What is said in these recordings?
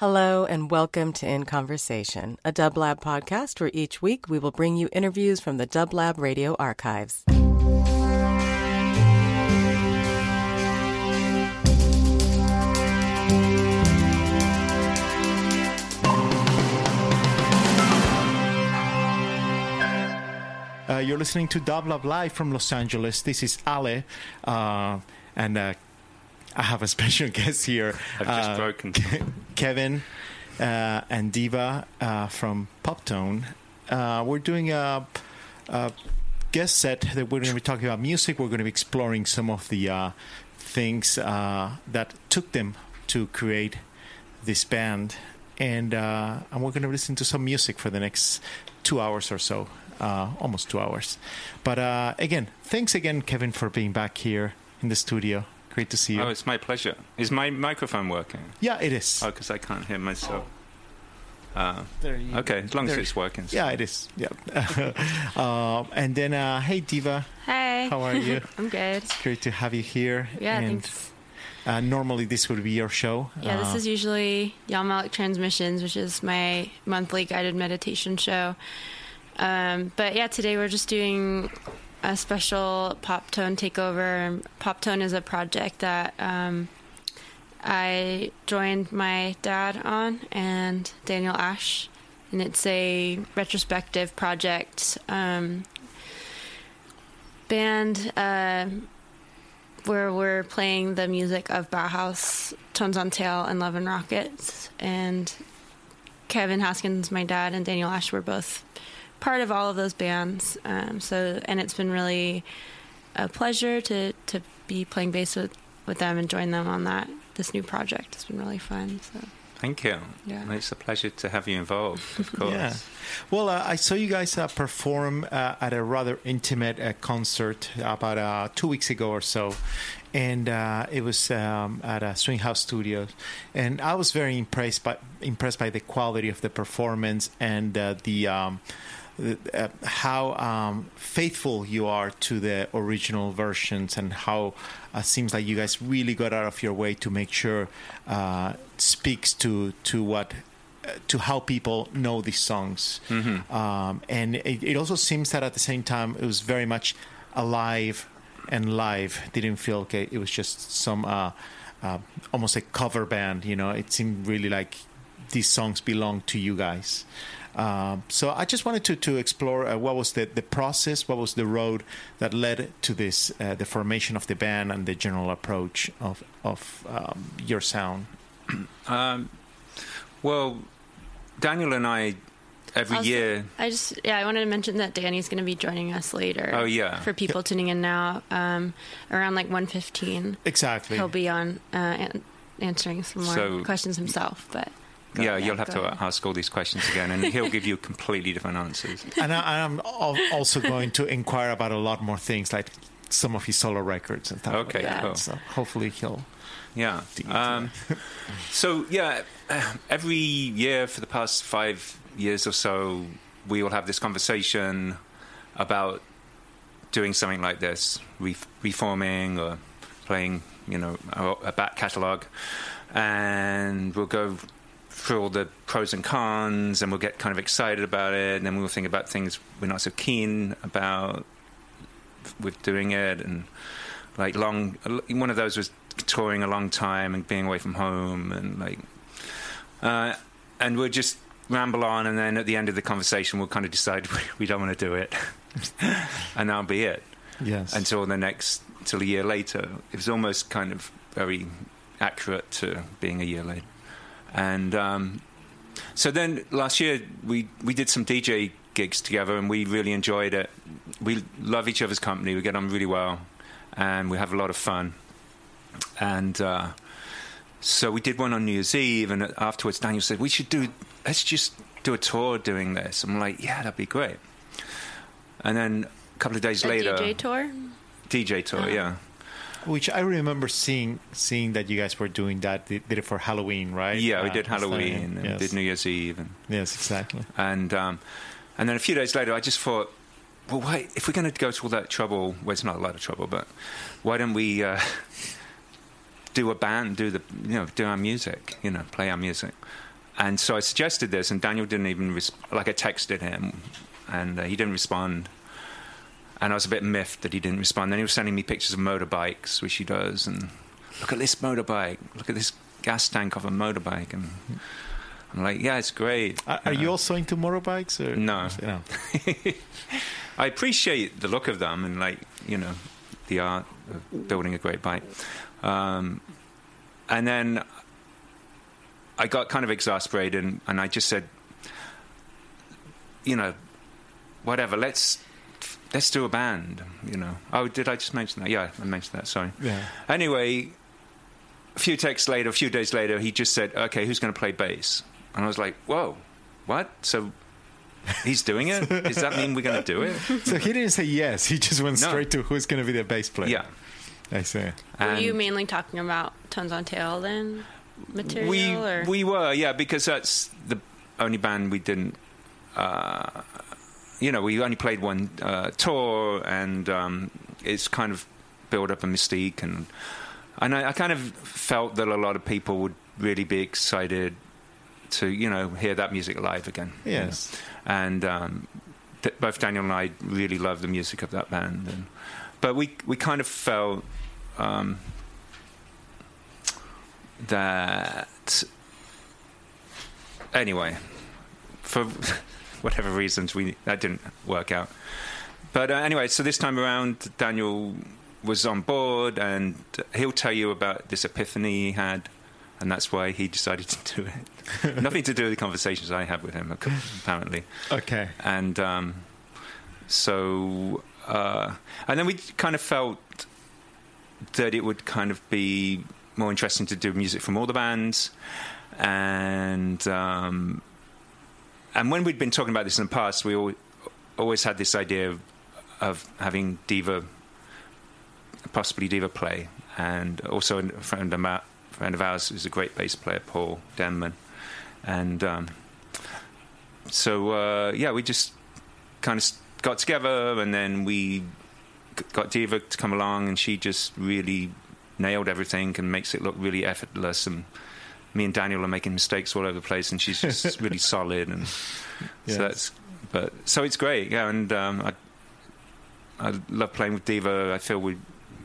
Hello and welcome to In Conversation, a Dublab podcast where each week we will bring you interviews from the Dublab radio archives. Uh, you're listening to Dublab Live from Los Angeles. This is Ale, uh, and uh, I have a special guest here. I've just uh, broken. Kevin uh, and Diva uh, from Poptone. Uh, we're doing a, a guest set that we're going to be talking about music. We're going to be exploring some of the uh, things uh, that took them to create this band. And, uh, and we're going to listen to some music for the next two hours or so, uh, almost two hours. But uh, again, thanks again, Kevin, for being back here in the studio. Great to see you. Oh, it's my pleasure. Is my microphone working? yeah, it is. Oh, because I can't hear myself. Uh, There you- okay, as long as it's working. Yeah, it is. Yeah. uh, and then, uh, hey, Diva, Hey. how are you? I'm good. It's great to have you here. Yeah, and thanks. uh, normally this would be your show. Yeah, this Uh, is usually Yamalik Transmissions, which is my monthly guided meditation show. Um, but yeah, today we're just doing a special Poptone takeover. Poptone is a project that um, I joined my dad on and Daniel Ash, and it's a retrospective project. Um, band uh, where we're playing the music of Bauhaus, Tones on Tail, and Love and Rockets. And Kevin Haskins, my dad, and Daniel Ash were both part of all of those bands. Um, so, and it's been really a pleasure to to be playing bass with, with them and join them on that this new project. It's been really fun. So, Thank you. Yeah. And It's a pleasure to have you involved, of course. Yeah. Well, uh, I saw you guys uh, perform uh, at a rather intimate uh, concert about uh, two weeks ago or so. And uh, it was um, at a Swing House Studios, and I was very impressed by impressed by the quality of the performance and uh, the um, the- uh, how um, faithful you are to the original versions, and how uh, seems like you guys really got out of your way to make sure uh, speaks to to what uh, to how people know these songs. Um, and it, it also seems that at the same time it was very much alive and live. Didn't feel okay. It was just some uh, uh, almost a cover band. You know, it seemed really like these songs belong to you guys. Um, so I just wanted to to explore uh, what was the, the process, what was the road that led to this, uh, the formation of the band and the general approach of of um, your sound. Um, well, Daniel and I, every Also, year, I just yeah, I wanted to mention that Danny's going to be joining us later. Oh, yeah. for people tuning in now, um, around like 1.15. Exactly. he'll be on uh, an- answering some more So- questions himself. But go- yeah, you'll have to ahead. ask all these questions again, and he'll give you completely different answers. and, I, and I'm also going to inquire about a lot more things, like some of his solo records and stuff. Okay, like that. cool. So hopefully he'll. Yeah. Um, so yeah, uh, every year for the past five years or so, we will have this conversation about doing something like this, re- reforming or playing, you know, a, a back catalogue, and we'll go through all the pros and cons, and we'll get kind of excited about it, and then we'll think about things we're not so keen about with doing it, and like long. One of those was touring a long time and being away from home, and like, uh, and we'll just ramble on, and then at the end of the conversation, we'll kind of decide we don't want to do it, and that'll be it Yes. until the next till a year later. It was almost kind of very accurate to being a year later. And um, so then last year we we did some DJ gigs together, and we really enjoyed it. We love each other's company. We get on really well, and we have a lot of fun. And uh, so we did one on New Year's Eve, and afterwards Daniel said we should do. Let's just do a tour doing this. I'm like, yeah, that'd be great. And then a couple of days A later, DJ tour. DJ tour, Uh-huh. yeah, Which I remember seeing seeing that you guys were doing that. Did did it for Halloween, right? yeah. We Uh, did last time. Halloween, and Yes. did New Year's Eve, and yes, exactly. and um, and then a few days later, I just thought, well, why if we're going to go to all that trouble? Well, it's not a lot of trouble, but why don't we uh, do a band, do the you know do our music, you know, play our music? And so I suggested this, and Daniel didn't even res- like I texted him, and uh, he didn't respond. And I was a bit miffed that he didn't respond. Then he was sending me pictures of motorbikes, which he does, and look at this motorbike, look at this gas tank of a motorbike, and I'm like, yeah, it's great. Are, are you also into motorbikes? Or? No. no. I appreciate the look of them and like you know the art of building a great bike. Um, and then I got kind of exasperated and, and I just said, you know, whatever. Let's let's do a band. You know. Oh, did I just mention that? Yeah, I mentioned that. Sorry. Yeah. Anyway, a few texts later, a few days later, he just said, "Okay, who's going to play bass?" And I was like, "Whoa, what?" So he's doing it. Does that mean we're going to do it? So he didn't say yes. He just went No. straight to who's going to be the bass player. Yeah. I see. Were And you mainly talking about Tones on Tail then? Material we or we were yeah because that's the only band we didn't. Uh, you know, we only played one uh, tour, and um, it's kind of built up a mystique, and and I, I kind of felt that a lot of people would really be excited to you know hear that music live again. you know. Yes. and um, th- both Daniel and I really love the music of that band, and, but we we kind of felt um, that anyway, for whatever reasons, we that didn't work out. But uh, anyway, so this time around, Daniel was on board, and he'll tell you about this epiphany he had, and that's why he decided to do it. Nothing to do with the conversations I had with him, apparently. Okay. And um, so, uh, and then we kind of felt that it would kind of be more interesting to do music from all the bands, and um, and when we'd been talking about this in the past, we al- always had this idea of, of having Diva, possibly Diva play, and also a friend of, friend of ours who's a great bass player, Paul Denman, and um, so uh, yeah, we just kind of got together, and then we got Diva to come along, and she just really nailed everything and makes it look really effortless. And me and Daniel are making mistakes all over the place, and she's just really solid. And Yes. so that's but so it's great, yeah. And um, I I love playing with Diva. I feel we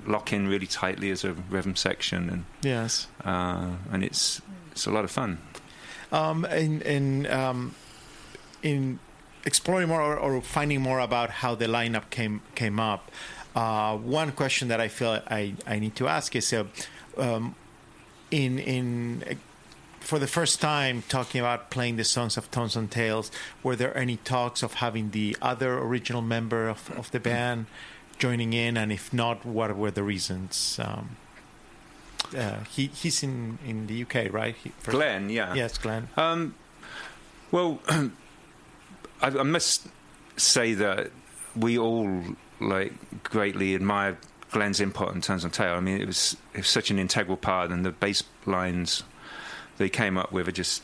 lock in really tightly as a rhythm section, and Yes. uh, and it's it's a lot of fun. Um, in in um, in exploring more or, or finding more about how the lineup came came up, uh, one question that I feel I, I need to ask is, uh, um, in in for the first time talking about playing the songs of Tones and Tails, were there any talks of having the other original member of, of the band joining in, and if not, what were the reasons? Um, uh, he he's in, in the UK, right? He, Glenn, yeah, Yes, Glenn. Um, well, I, I must say that we all like greatly admire Glenn's input on Tones on Tail. I mean, it was it was such an integral part, and the bass lines they came up with are just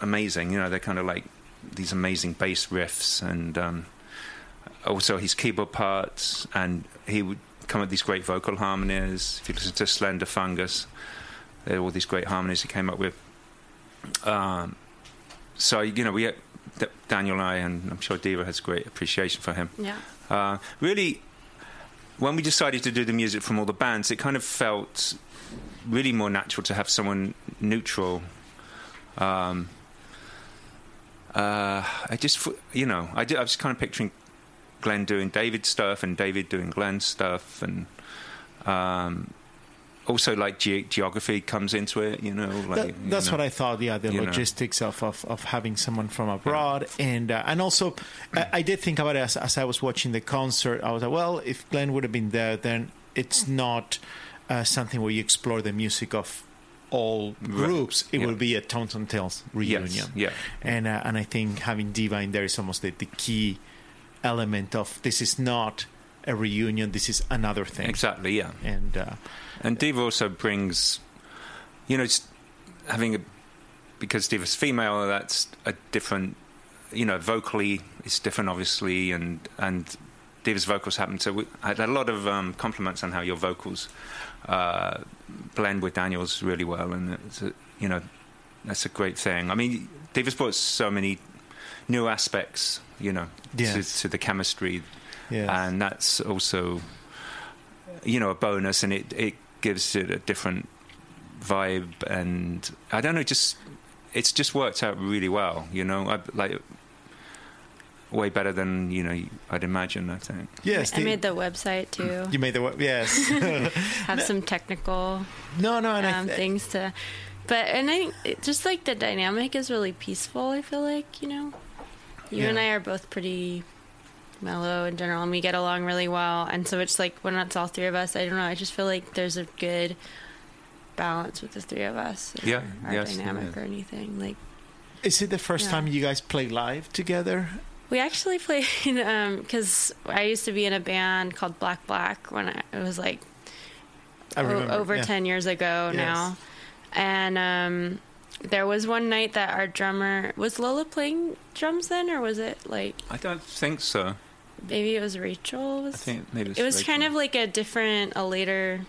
amazing. You know, they're kind of like these amazing bass riffs, and um, also his keyboard parts, and he would come up with these great vocal harmonies. If you listen to Slender Fungus, there are all these great harmonies he came up with. Um, so you know, we Daniel and I, and I'm sure Diva has great appreciation for him. yeah. Uh, really, when we decided to do the music from all the bands, it kind of felt really more natural to have someone neutral. Um, uh, I just, you know, I, did, I was kind of picturing Glenn doing David stuff and David doing Glenn stuff, and um, also like ge- geography comes into it. You know, like That, you that's know. what I thought. Yeah, the you know. logistics of, of, of having someone from abroad, and uh, and also I, I did think about it as, as I was watching the concert. I was like, well, if Glenn would have been there, then it's not uh, something where you explore the music of all groups, it Yeah. will be a Tones and Tails reunion. yeah. and uh, and I think having Diva in there is almost the, the key element of this is not a reunion. This is another thing. Exactly, yeah. And uh, And Diva also brings, you know, just having a because Diva's female, that's a different, you know, vocally it's different, obviously, and and Diva's vocals happen to. We, I had a lot of um, compliments on how your vocals uh, blend with Daniel's really well, and it's a, you know, that's a great thing. I mean, Diva's brought so many new aspects, you know, Yes. to, to the chemistry yes. and that's also you know a bonus and it it gives it a different vibe and i don't know just it's just worked out really well you know I, like way better than you know i'd imagine i think yes, I the- made the website too. you made the web- yes. Have some technical no, no, and I um, th- things to, but and I think just like the dynamic is really peaceful. I feel like you know, you and I are both pretty mellow in general, and we get along really well. And so it's like when it's all three of us, I don't know. I just feel like there's a good balance with the three of us. in Yeah, our yes, dynamic yeah. or anything like. is it the first Yeah. time you guys play live together? We actually played because I used to be in a band called Black Black when I, it was like I o- remember over yeah. 10 years ago Yes. now. And um, there was one night that our drummer was Lola playing drums then, or was it like i don't think so maybe it was Rachel? I think maybe it's it was Rachel. kind of like a different, a later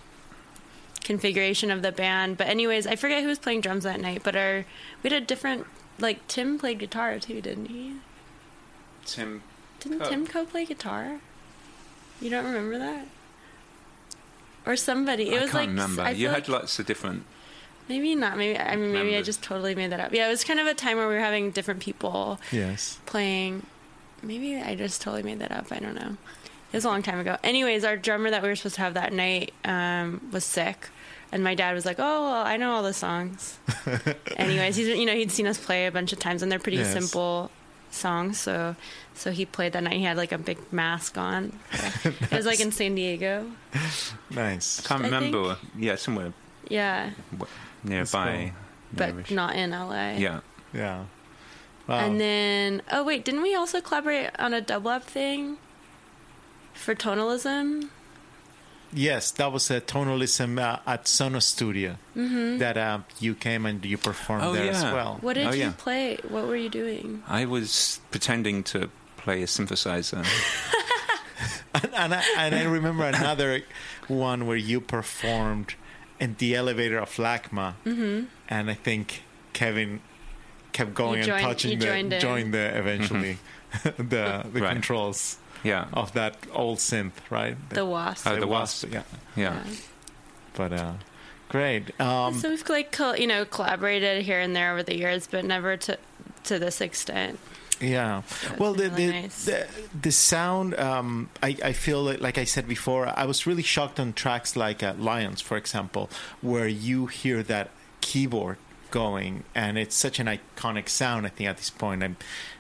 configuration of the band. But anyways, I forget who was playing drums that night. But our we had a different like Tim played guitar too, didn't he? tim Didn't Coe. Tim Co play guitar? You don't remember that? Or somebody? It i was can't like remember I you had like, lots of different maybe not. Maybe I mean maybe I just totally made that up. Yeah, it was kind of a time where we were having different people Yes. playing. Maybe I just totally made that up. I don't know. It was a long time ago. Anyways, our drummer that we were supposed to have that night um, was sick, and my dad was like, "Oh, well, I know all the songs." Anyways, he's you know he'd seen us play a bunch of times, and they're pretty Yes. simple songs. So so he played that night. He had like a big mask on. It was like in San Diego. Nice. i can't I remember yeah somewhere Yeah, w- nearby but nearish. not in LA. yeah Yeah. Wow. And then, oh wait, didn't we also collaborate on a Dublab thing for tonalism? yes, that was a tonalism uh, at Sonos Studio Mm-hmm. that uh, you came and you performed Oh, there as well. What did Oh, you yeah. play? What were you doing? i was pretending to play a synthesizer and, and, I, and I remember another one where you performed in the elevator of LACMA, Mm-hmm. and I think Kevin kept going joined- and touching the joined joined the eventually the the Mm-hmm. Right. controls yeah of that old synth, right? The Wasp. Oh, the Wasp. yeah. yeah But uh, great. Um, so we've like co- you know collaborated here and there over the years, but never to to this extent. Yeah. it's Well, the really the, nice. the the sound. Um, I I feel like, like I said before, I was really shocked on tracks like uh, Lions, for example, where you hear that keyboard going, and it's such an iconic sound. I think at this point, I'm,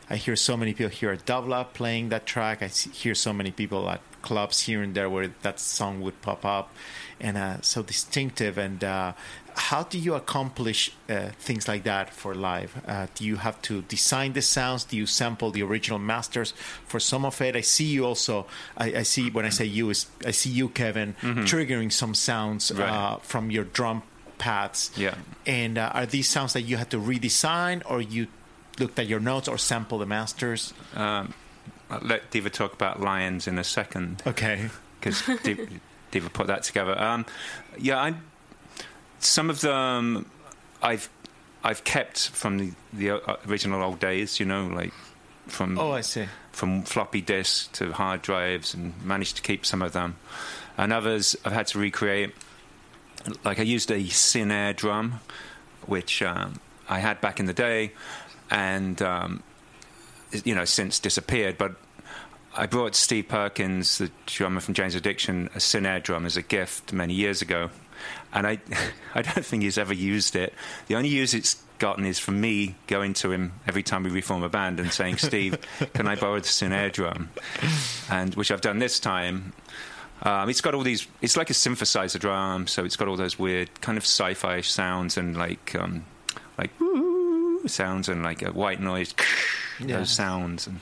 I hear so many people here at Dublab playing that track. I hear so many people at clubs here and there where that song would pop up, and uh, so distinctive. And uh, how do you accomplish uh, things like that for live? Uh, do you have to design the sounds? Do you sample the original masters for some of it? I see you also. I, I see when I say you is I see you, Kevin, triggering some sounds uh, Right. from your drum pads. Yeah. And uh, are these sounds that you had to redesign, or you looked at your notes, or sample the masters? Um, I'll let Diva talk about lions in a second Okay. because Diva, Diva put that together. Um, yeah, I, some of them I've I've kept from the, the uh, original old days. You know, like from Oh, I see. from floppy disks to hard drives, and managed to keep some of them. And others I've had to recreate. Like I used a Synare drum, which um, I had back in the day, and um, you know since disappeared. But I brought Steve Perkins, the drummer from Jane's Addiction, a Synare drum as a gift many years ago, and I I don't think he's ever used it. The only use it's gotten is from me going to him every time we reform a band and saying, "Steve, can I borrow the Synare drum?" And which I've done this time. Um, it's got all these. It's like a synthesizer drum, so it's got all those weird kind of sci-fi sounds and like um, like sounds and like a white noise Yeah. those sounds and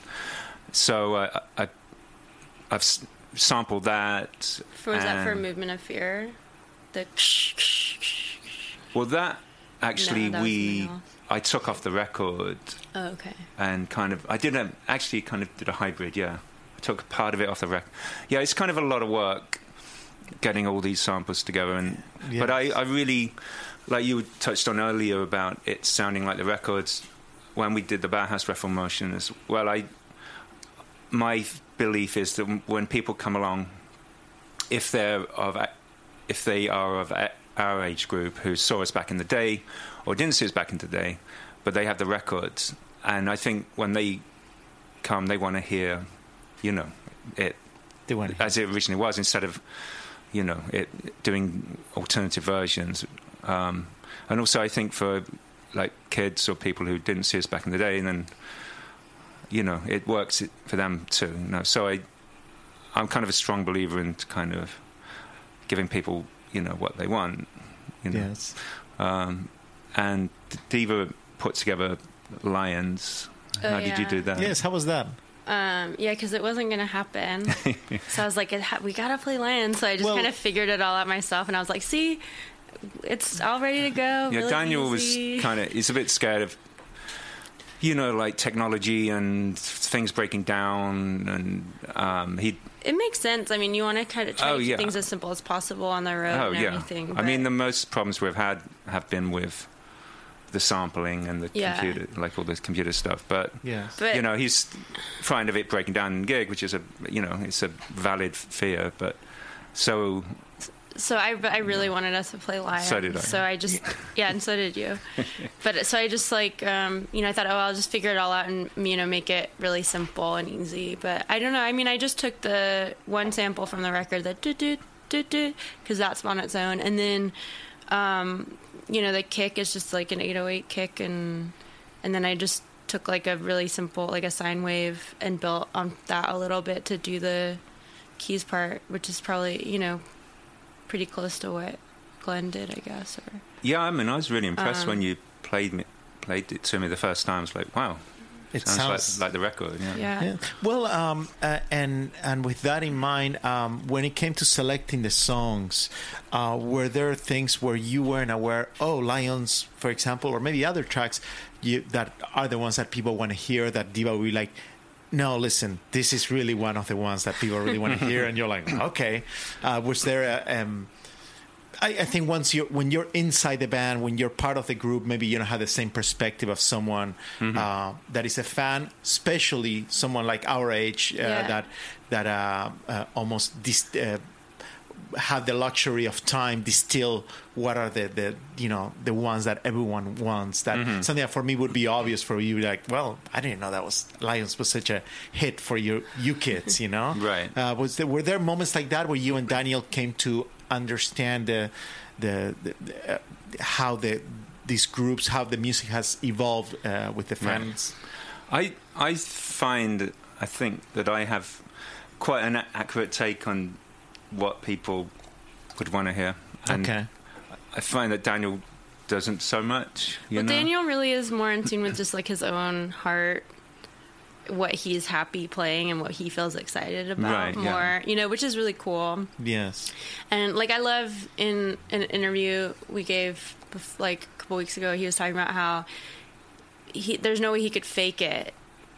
so uh, I I've s- sampled that. For, was that for Movement of Fear? The Well, that actually No, that we. I took off the record oh, okay. and kind of I did a, actually kind of did a hybrid. Yeah, I took part of it off the record. Yeah, it's kind of a lot of work getting all these samples together. And but I, I really like you touched on earlier about it sounding like the records when we did the Bauhaus Reformation as well. I my belief is that when people come along, if they're of if they are of our age group who saw us back in the day or didn't see us back in the day, but they have the records, and I think when they come, they want to hear, you know, it They as it originally was instead of you know it doing alternative versions um, and also I think for like kids or people who didn't see us back in the day and then you know it works for them too you know so I I'm kind of a strong believer in kind of giving people you know what they want you know yes. um, and Diva put together Lions Oh, how did you do that Yes. How was that? Um, yeah, because it wasn't gonna happen. so I was like, it ha- we gotta play Lion. So I just Well- kind of figured it all out myself, and I was like, see, it's all ready to go. Yeah, really Daniel easy. was kind of he's a bit scared of you know like technology and things breaking down and um he It makes sense. I mean, you want to kind of try Oh, to keep yeah. things as simple as possible on the road oh and yeah everything. I mean the most problems we've had have been with the sampling and the Yeah. computer like all this computer stuff but Yes. But- you know he's frightened of it breaking down in gig which is a you know it's a valid fear but so So I, I really wanted us to play live. So did I. So I just, yeah, and so did you. but so I just like, um, you know, I thought, oh, I'll just figure it all out and you know make it really simple and easy. But I don't know. I mean, I just took the one sample from the record, that do do do do, because that's on its own, and then, um, you know, the kick is just like an 808 kick, and and then I just took like a really simple like a sine wave and built on that a little bit to do the keys part, which is probably you know pretty close to what Glenn did, I guess. Or yeah I mean I was really impressed Um, when you played me played it to me the first time I was like wow It sounds, sounds like, like the record yeah yeah, Yeah. Well, um, uh, and and with that in mind, um, when it came to selecting the songs, uh, were there things where you weren't aware? Oh, Lions, for example, or maybe other tracks you, that are the ones that people want to hear. That Diva will be like. No, listen. This is really one of the ones that people really want to hear, and you're like, okay. Uh, was there a? Um, I, I think once you're when you're inside the band, when you're part of the group, maybe you don't have the same perspective of someone uh, that is a fan, especially someone like our age uh, Yeah. that that uh, uh, almost dis- uh, have the luxury of time distill what are the, the you know the ones that everyone wants that something that for me would be obvious for you like well i didn't know that was lions was such a hit for you you kids you know Right. uh, was there were there moments like that where you and daniel came to understand the the, the, the uh, how the these groups how the music has evolved uh, with the Right. fans I I find I think that I have quite an accurate take on what people would want to hear, and okay I find that Daniel doesn't so much. You Well, know? Daniel really is more in tune with just like his own heart, what he's happy playing and what he feels excited about Right, yeah. more, you know, which is really cool. yes And like I love in an interview we gave like a couple weeks ago, he was talking about how he there's no way he could fake it.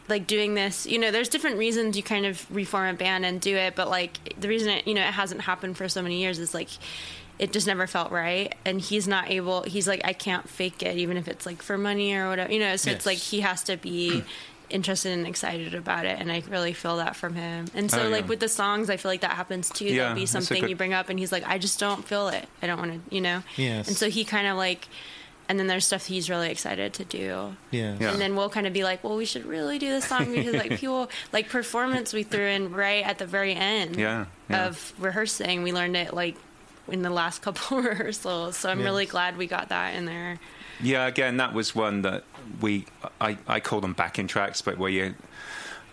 Like doing this, you know, there's different reasons you kind of reform a band and do it, but like the reason it, you know, it hasn't happened for so many years is like it just never felt right and he's not able he's like I can't fake it even if it's like for money or whatever. You know, so Yes. it's like he has to be interested and excited about it and I really feel that from him. And so Oh, like with the songs, I feel like that happens too. Yeah, There'll be something good- you bring up and he's like I just don't feel it. I don't want to, you know. Yes. And so he kind of like, and then there's stuff he's really excited to do. yeah Yeah. And then we'll kind of be like, well, we should really do this song because like people like performance we threw in right at the very end Yeah, yeah. of rehearsing. We learned it like in the last couple rehearsals. So I'm Yes. really glad we got that in there. Yeah, again, that was one that we I, I call them backing tracks, but where you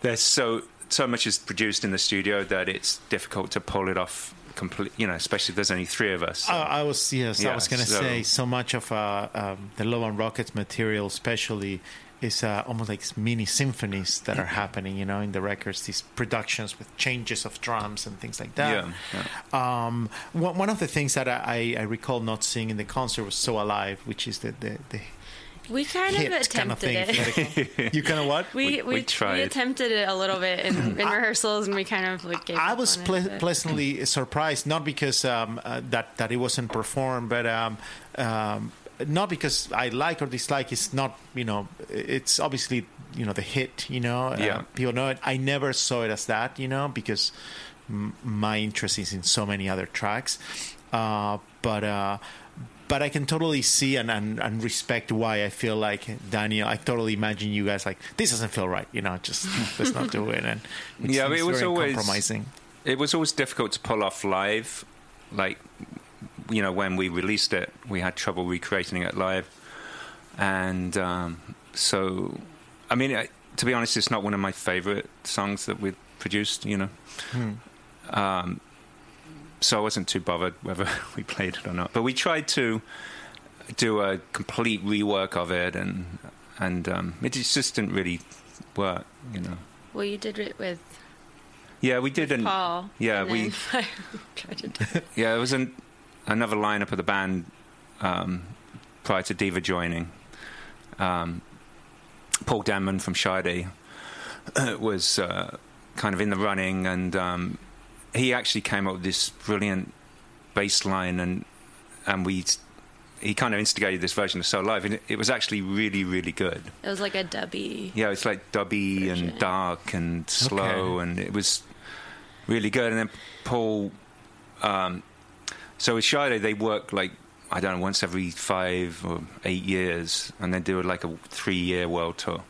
there's so so much is produced in the studio that it's difficult to pull it off complete. You know, especially if there's only three of us. Uh, I was yes, Yeah, I was gonna so- say so much of uh, um, the Love and Rockets material, especially, is uh, almost like mini symphonies that are happening. You know, in the records, these productions with changes of drums and things like that. Yeah, Um, one, one of the things that I, I recall not seeing in the concert was "So Alive," which is the the, the We kind hit of kind of attempted thing. it. you kind of what? We, We- we, we tried. attempted it a little bit in, in rehearsals, and we kind of like gave I up was on ple- it, pleasantly surprised, not because um, uh, that that it wasn't performed, but um, um, not because I like or dislike. It's not, you know, it's obviously you know the hit. You know, uh, people know it. I never saw it as that, you know, because m- my interest is in so many other tracks. Uh, but uh, but I can totally see and, and, and respect why I feel like Daniel. I totally imagine you guys like this doesn't feel right. You know, just let's not do it. And Yeah, it was always- compromising. it was always difficult to pull off live. Like, you know, when we released it, we had trouble recreating it live, and um, so, I mean, I, to be honest, it's not one of my favorite songs that we've produced. You know, Hmm. um, so I wasn't too bothered whether we played it or not. But we tried to do a complete rework of it, and and um, it just didn't really work. You know. Well, you did it with Yeah, we did an Paul. yeah, and we- then tried to do it. Yeah, it was an, another lineup of the band um, prior to Diva joining. Um, Paul Denman from Sade was uh, kind of in the running, and um, he actually came up with this brilliant bass line, and and we he kind of instigated this version of So Live, and it, it was actually really, really good. It was like a dubby. Yeah, it's like dubby Version. and dark and slow, Okay. and it was really good. And then Paul, um, so with Sade, they work like I don't know once every five or eight years, and they do like a three-year world tour.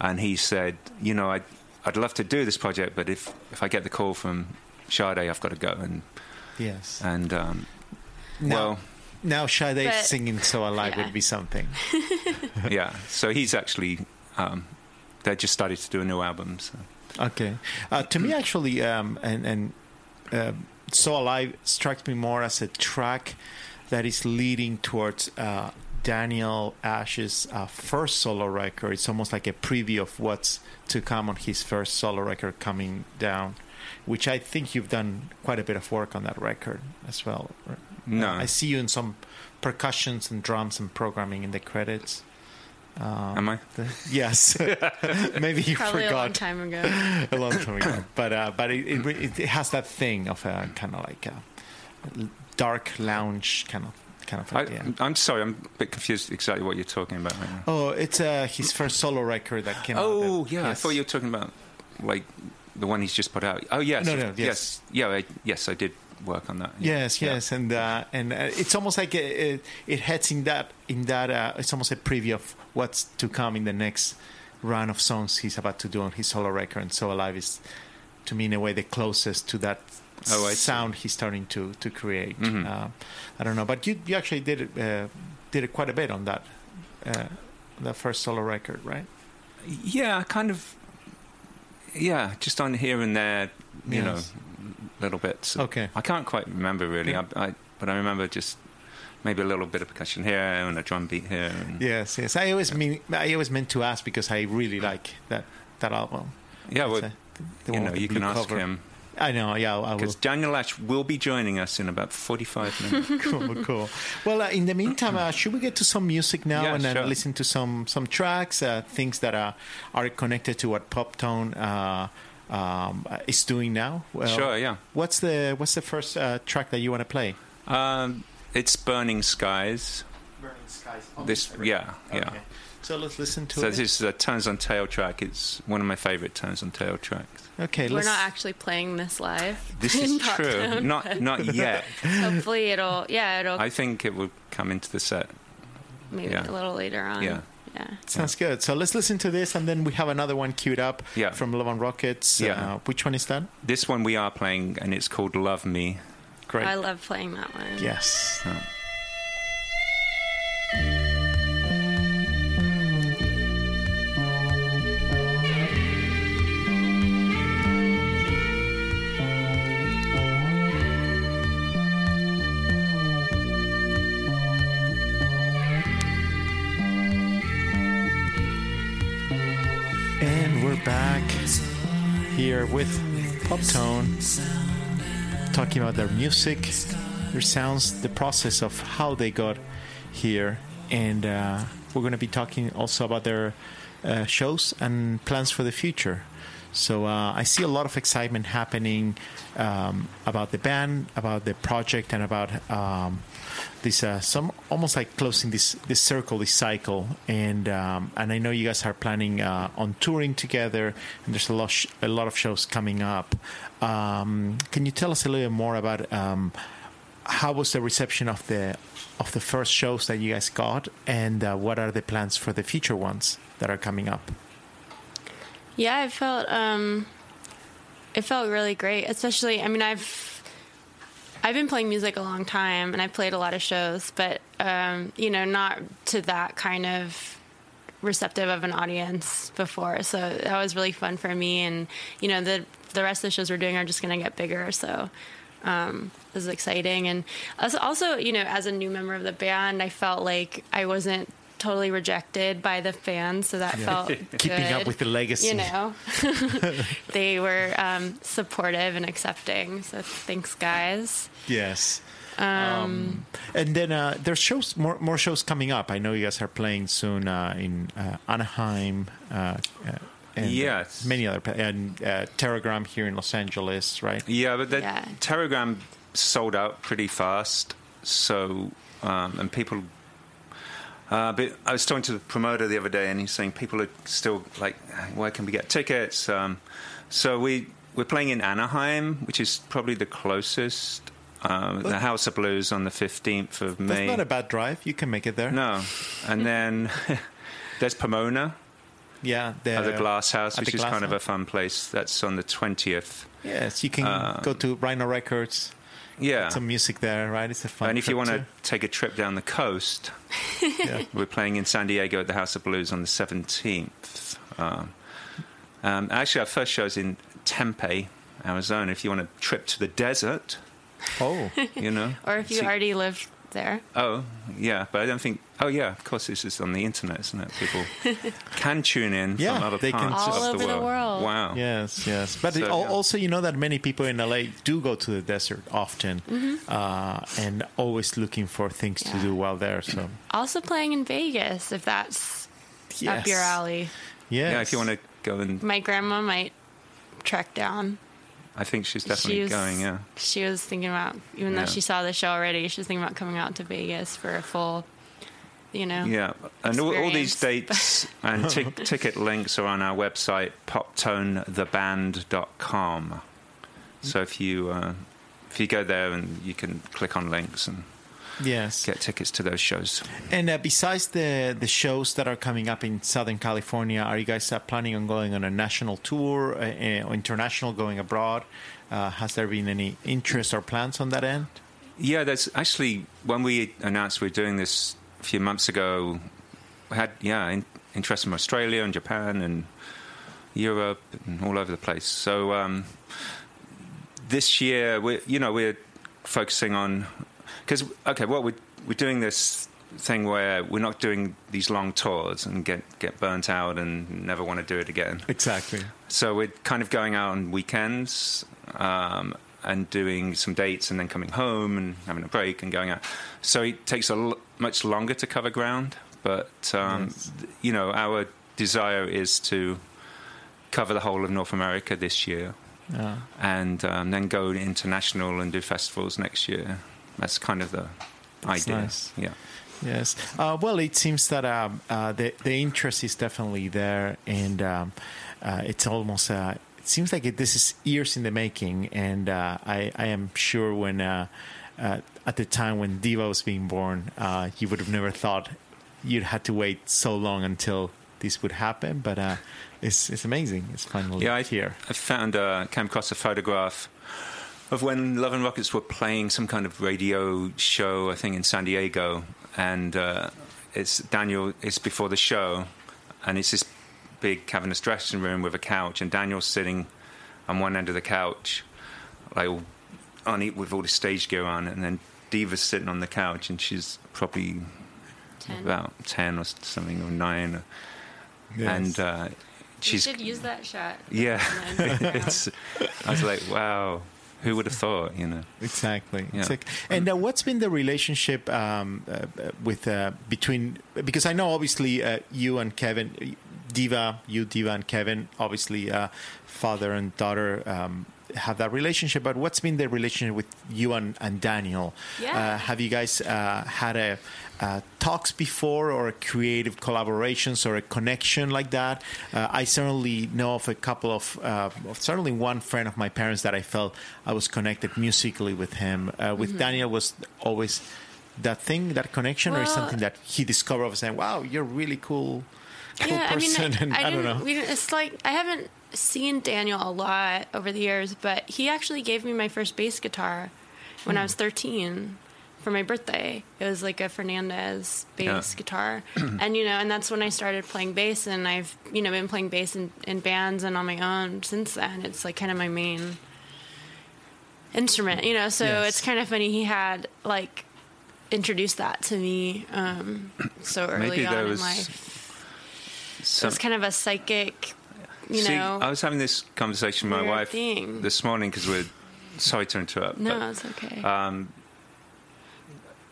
And he said, you know, I'd I'd love to do this project, but if if I get the call from Sade, I've got to go. And Yes. and um, Now, well, now Sade But- singing "So Alive" yeah. would be something. yeah. So he's actually um, they just started to do a new album. So. Okay. Uh, to me, actually, um, and and uh, "So Alive" strikes me more as a track that is leading towards uh, Daniel Ash's uh, first solo record. It's almost like a preview of what's to come on his first solo record coming down, which I think you've done quite a bit of work on that record as well. No. I see you in some percussions and drums and programming in the credits. Um, Am I? the- yes, maybe you Probably a long forgot time ago. a long time ago. But uh, but it, it, it has that thing of a kind of like a dark lounge kind of kind of I, idea. I'm sorry, I'm a bit confused exactly what you're talking about right now. oh, it's uh, his first solo record that came out. Oh, that- yeah, I thought you were talking about like the one he's just put out. Oh, yes, No, no, yes, yes. yeah, I, yes, I did work on that. Yeah. Yes, Yeah. yes, and uh, and uh, it's almost like a, it, it heads in that in that. Uh, it's almost a preview of what's to come in the next run of songs he's about to do on his solo record. And so alive is, to me, in a way, the closest to that Oh, see. sound he's starting to to create. Mhm. Uh, I don't know, but you you actually did it uh, did it quite a bit on that uh, that first solo record, right? Yeah, kind of. Yeah, just on here and there, you Yes. know, little bits. Okay. I can't quite remember really, Yeah. I, I, but I remember just maybe a little bit of percussion here and a drum beat here. Yes, yes. I always mean I always meant to ask because I really like that that album. yeah. Well, the you know, you can ask cover. him I know, yeah, I will. because Daniel Ash will be joining us in about forty-five minutes. cool, cool. Well, uh, in the meantime, uh, should we get to some music now Yeah, and then sure. listen to some some tracks, uh, things that are are connected to what Poptone uh, um, is doing now? Well, Sure, yeah. What's the what's the first uh, track that you want to play? Um, it's Burning Skies. Burning Skies. This, yeah, yeah. So let's listen to So it. this is a Tones on Tail track. It's one of my favorite Tones on Tail tracks. okay, We're not actually playing this live. This is true. Town, Not not yet. Hopefully it'll. Yeah, it'll. I think it will come into the set. maybe yeah. a little later on. Yeah. Yeah. Sounds good. So let's listen to this, and then we have another one queued up Yeah. from Love and Rockets. Yeah. Uh, which one is that? This one we are playing, and it's called Love Me great. I love playing that one. Yes. And we're back here with Poptone talking about their music, their sounds, the process of how they got here, and uh, we're going to be talking also about their uh, shows and plans for the future. So uh, I see a lot of excitement happening um, about the band, about the project, and about um, this uh, some almost like closing this this circle, this cycle. And um, and I know you guys are planning uh, on touring together, and there's a lot sh- a lot of shows coming up. Um, can you tell us a little bit more about um, how was the reception of the of the first shows that you guys got, and uh, what are the plans for the future ones that are coming up? Yeah, I felt um, it felt really great. Especially, I mean, I've I've been playing music a long time, and I've played a lot of shows, but um, you know, not to that kind of receptive of an audience before. So that was really fun for me, and you know, the the rest of the shows we're doing are just going to get bigger. So. Um, this is exciting, and also, you know, as a new member of the band, I felt like I wasn't totally rejected by the fans, so that yeah. felt keeping good. up with the legacy. You know, they were um, supportive and accepting. So thanks, guys. Yes. Um, um, and then uh, there's shows more more shows coming up. I know you guys are playing soon uh, in uh, Anaheim. Uh, uh, and yes, many other and uh, Teragram here in Los Angeles, right? Yeah, but the yeah. Teragram sold out pretty fast. So um, and people uh, but I was talking to the promoter the other day, and he's saying people are still like, where can we get tickets? Um, so we we're playing in Anaheim, which is probably the closest. Um, the House of Blues on the fifteenth of May. That's not a bad drive. You can make it there. No, and then there's Pomona. Yeah, the, the Glass House, which is kind house. of a fun place. That's on the twentieth. Yes, you can uh, go to Rhino Records yeah, some music there, right? It's a fun. And if you want to take a trip down the coast, yeah. we're playing in San Diego at the House of Blues on the seventeenth. Um, um, actually, our first show is in Tempe, Arizona. If you want a trip to the desert, oh, you know, or if you See, already live there. Oh, yeah, but I don't think. Oh, yeah, of course, this is on the internet, isn't it? People can tune in yeah, from other they parts can all of over the world. the world. Wow. Yes, yes. But so, it, yeah. also, you know that many people in LA do go to the desert often, mm-hmm. uh, and always looking for things yeah. to do while there. So also playing in Vegas if that's yes. up your alley. Yes. Yeah, if you want to go and. My grandma might track down I think she's definitely she was, going. Yeah, she was thinking about, even yeah. though she saw the show already, she was thinking about coming out to Vegas for a full, you know. Yeah, and all, all, these dates and t- ticket links are on our website, poptonetheband.com. So if you uh, if you go there and you can click on links and yes. Get tickets to those shows. And uh, besides the the shows that are coming up in southern california are you guys uh, planning on going on a national tour uh, or international going abroad? Uh, has there been any interest or plans on that end? Yeah there's actually when we announced we are doing this a few months ago we had yeah in, interest from australia and japan and europe and all over the place. So um, this year we you know we're focusing on because okay, well, we're we're doing this thing where we're not doing these long tours and get get burnt out and never want to do it again. Exactly. So we're kind of going out on weekends um, and doing some dates and then coming home and having a break and going out. So it takes a l- much longer to cover ground, but um, yes. you know our desire is to cover the whole of North America this year. Yeah. And um, then go international and do festivals next year. That's kind of the That's idea. Nice. Yeah. Yes. Uh, well, it seems that um, uh, the the interest is definitely there, and um, uh, it's almost. Uh, it seems like it, this is years in the making, and uh, I, I am sure when uh, at the time when Diva was being born, you would have never thought you'd had to wait so long until this would happen. But it's it's amazing. It's finally yeah, I, here. I found uh, came across a photograph of when Love and Rockets were playing some kind of radio show, I think in San Diego, and uh, it's Daniel. It's before the show, and it's this big cavernous dressing room with a couch, and Daniel's sitting on one end of the couch, like on it with all the stage gear on, and then Diva's sitting on the couch, and she's probably ten. about ten or something or nine, yes. and. Uh, You should use that shot. Yeah, it's. I was like, wow, who would have thought? You know. Exactly. Yeah. Exact- And uh, what's been the relationship um, uh, uh, with uh, between? Because I know obviously uh, you and Kevin, Diva, you Diva and Kevin, obviously uh, father and daughter. Um, have that relationship, but what's been the relationship with you and, and Daniel? Yeah. Uh, have you guys uh, had a uh, talks before, or creative collaborations, or a connection like that? Uh, I certainly know of a couple of, uh, certainly one friend of my parents that I felt I was connected musically with him. Uh, with Daniel was always that thing, that connection, or Well- something that he discovered of saying, "Wow, you're a really cool." Cool yeah, I mean, person, I, and I, I don't didn't, know. We didn't, it's like I haven't seen Daniel a lot over the years, but he actually gave me my first bass guitar when I Hmm. was 13 for my birthday. It was like a Fernandes bass Yeah. guitar, and you know, and that's when I started playing bass, and I've you know been playing bass in, in bands and on my own since then. It's like kind of my main instrument, you know. So Yes. it's kind of funny he had like introduced that to me um, so early Maybe on there in life. some- It's kind of a psychic, you See, know. I was having this conversation with my wife thing. this morning because we're. Sorry to interrupt. no, but it's okay. um,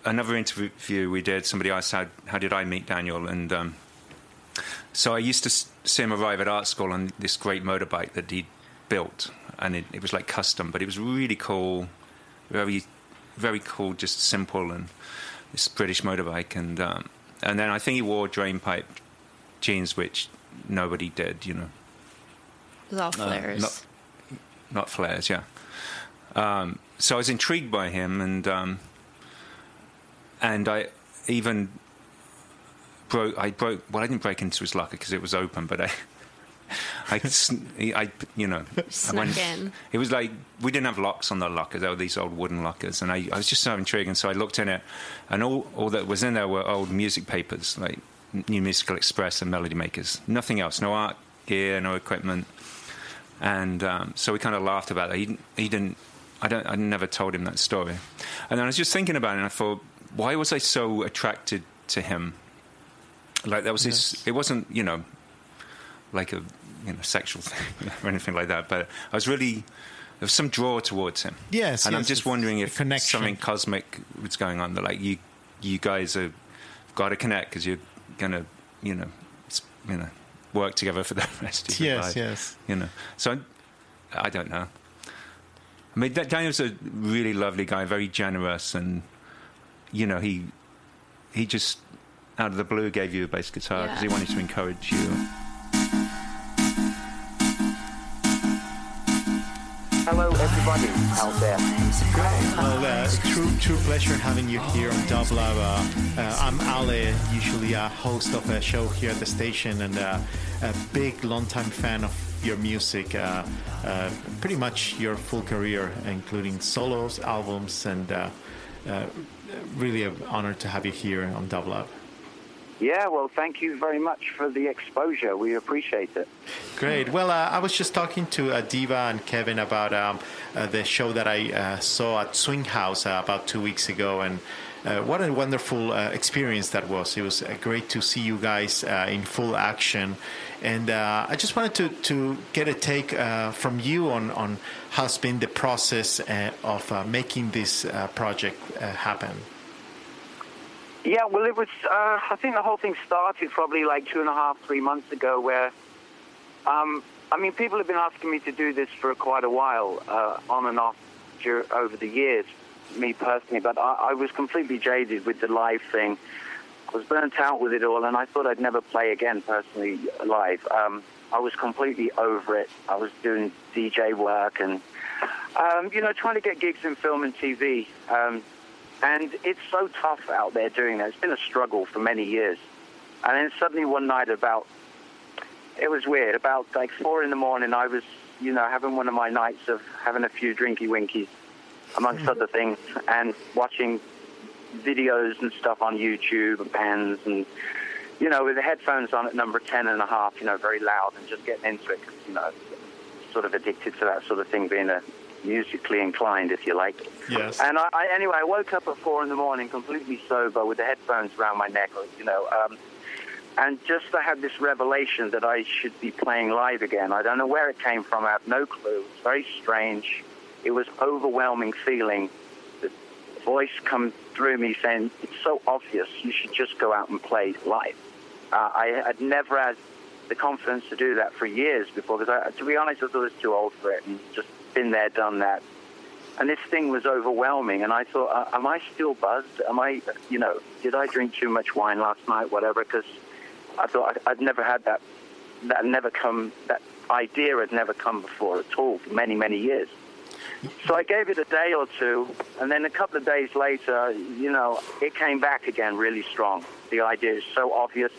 another interview we did, somebody asked how, how did I meet Daniel, and um, so I used to see him arrive at art school on this great motorbike that he built, and it, it was like custom, but it was really cool, very, very cool, just simple, and this British motorbike, and um, and then I think he wore drain pipe jeans, which nobody did, you know it was all flares. not- not flares, yeah. Um, so I was intrigued by him, and um, and I even broke. I broke. Well, I didn't break into his locker because it was open, but I. I, I, you know, I Snuck in. It was like we didn't have locks on the lockers; they were these old wooden lockers, and I, I was just so intrigued. And so I looked in it, and all all that was in there were old music papers, like New Musical Express and Melody Makers. Nothing else, no art gear, no equipment and um, so we kind of laughed about it. He, he didn't. I don't. I never told him that story. And then I was just thinking about it, and I thought, why was I so attracted to him? Like that was his. It wasn't, you know, like a you know sexual thing or anything like that. But I was really there was some draw towards him. Yes, and I'm just wondering if something cosmic was going on. That like you, you guys have got to connect because you're gonna, you know, you know, work together for the rest of your Yes, life yes. Yes. You know. So I, I don't know. I mean, Daniel's a really lovely guy, very generous, and you know, he he just out of the blue gave you a bass guitar because he wanted to encourage you. Hello, everybody out there. Well, uh, true, true pleasure having you here on Dublab. Uh, uh, I'm Ale, usually a host of a show here at the station, and uh, a big, long-time fan of your music. Uh, uh, pretty much your full career, including solos, albums, and uh, uh, really an honor to have you here on Dublab. Yeah, well, thank you very much for the exposure. We appreciate it. Great. Well, uh, I was just talking to uh, Diva and Kevin about um, uh, the show that I uh, saw at Swing House uh, about two weeks ago, and what a wonderful uh, experience that was. It was uh, great to see you guys uh, in full action, and uh, I just wanted to, to get a take uh, from you on, on how's been the process uh, of uh, making this uh, project uh, happen. Yeah, well, it was. Uh, I think the whole thing started probably like two and a half, three months ago. Where, um, I mean, people have been asking me to do this for quite a while, uh, on and off, over the years. Me personally, but I, I was completely jaded with the live thing. I was burnt out with it all, and I thought I'd never play again personally live. Um, I was completely over it. I was doing DJ work and, um, you know, trying to get gigs in film and TV. Um, and it's so tough out there doing that. It's been a struggle for many years. And then suddenly one night about, it was weird, about like four in the morning, I was, you know, having one of my nights of having a few drinky winkies, amongst other things, and watching videos and stuff on YouTube and bands and, you know, with the headphones on at number 10 and a half, you know, very loud and just getting into it 'cause, you know, sort of addicted to that sort of thing, being a musically inclined, if you like. Yes. And I, I anyway, I woke up at four in the morning, completely sober, with the headphones around my neck, you know, um, and just I had this revelation that I should be playing live again. I don't know where it came from. I have no clue. It's very strange. It was overwhelming feeling. The voice come through me saying, "It's so obvious. You should just go out and play live." Uh, I had never had the confidence to do that for years before, because to be honest, I thought I was too old for it, and just been there, done that. And this thing was overwhelming, and I thought, uh, am I still buzzed? Am I, you know, did I drink too much wine last night? Whatever, because I thought I'd never had that. That never come. That idea had never come before at all for many, many years. So I gave it a day or two, and then a couple of days later, you know, it came back again really strong. The idea is so obvious.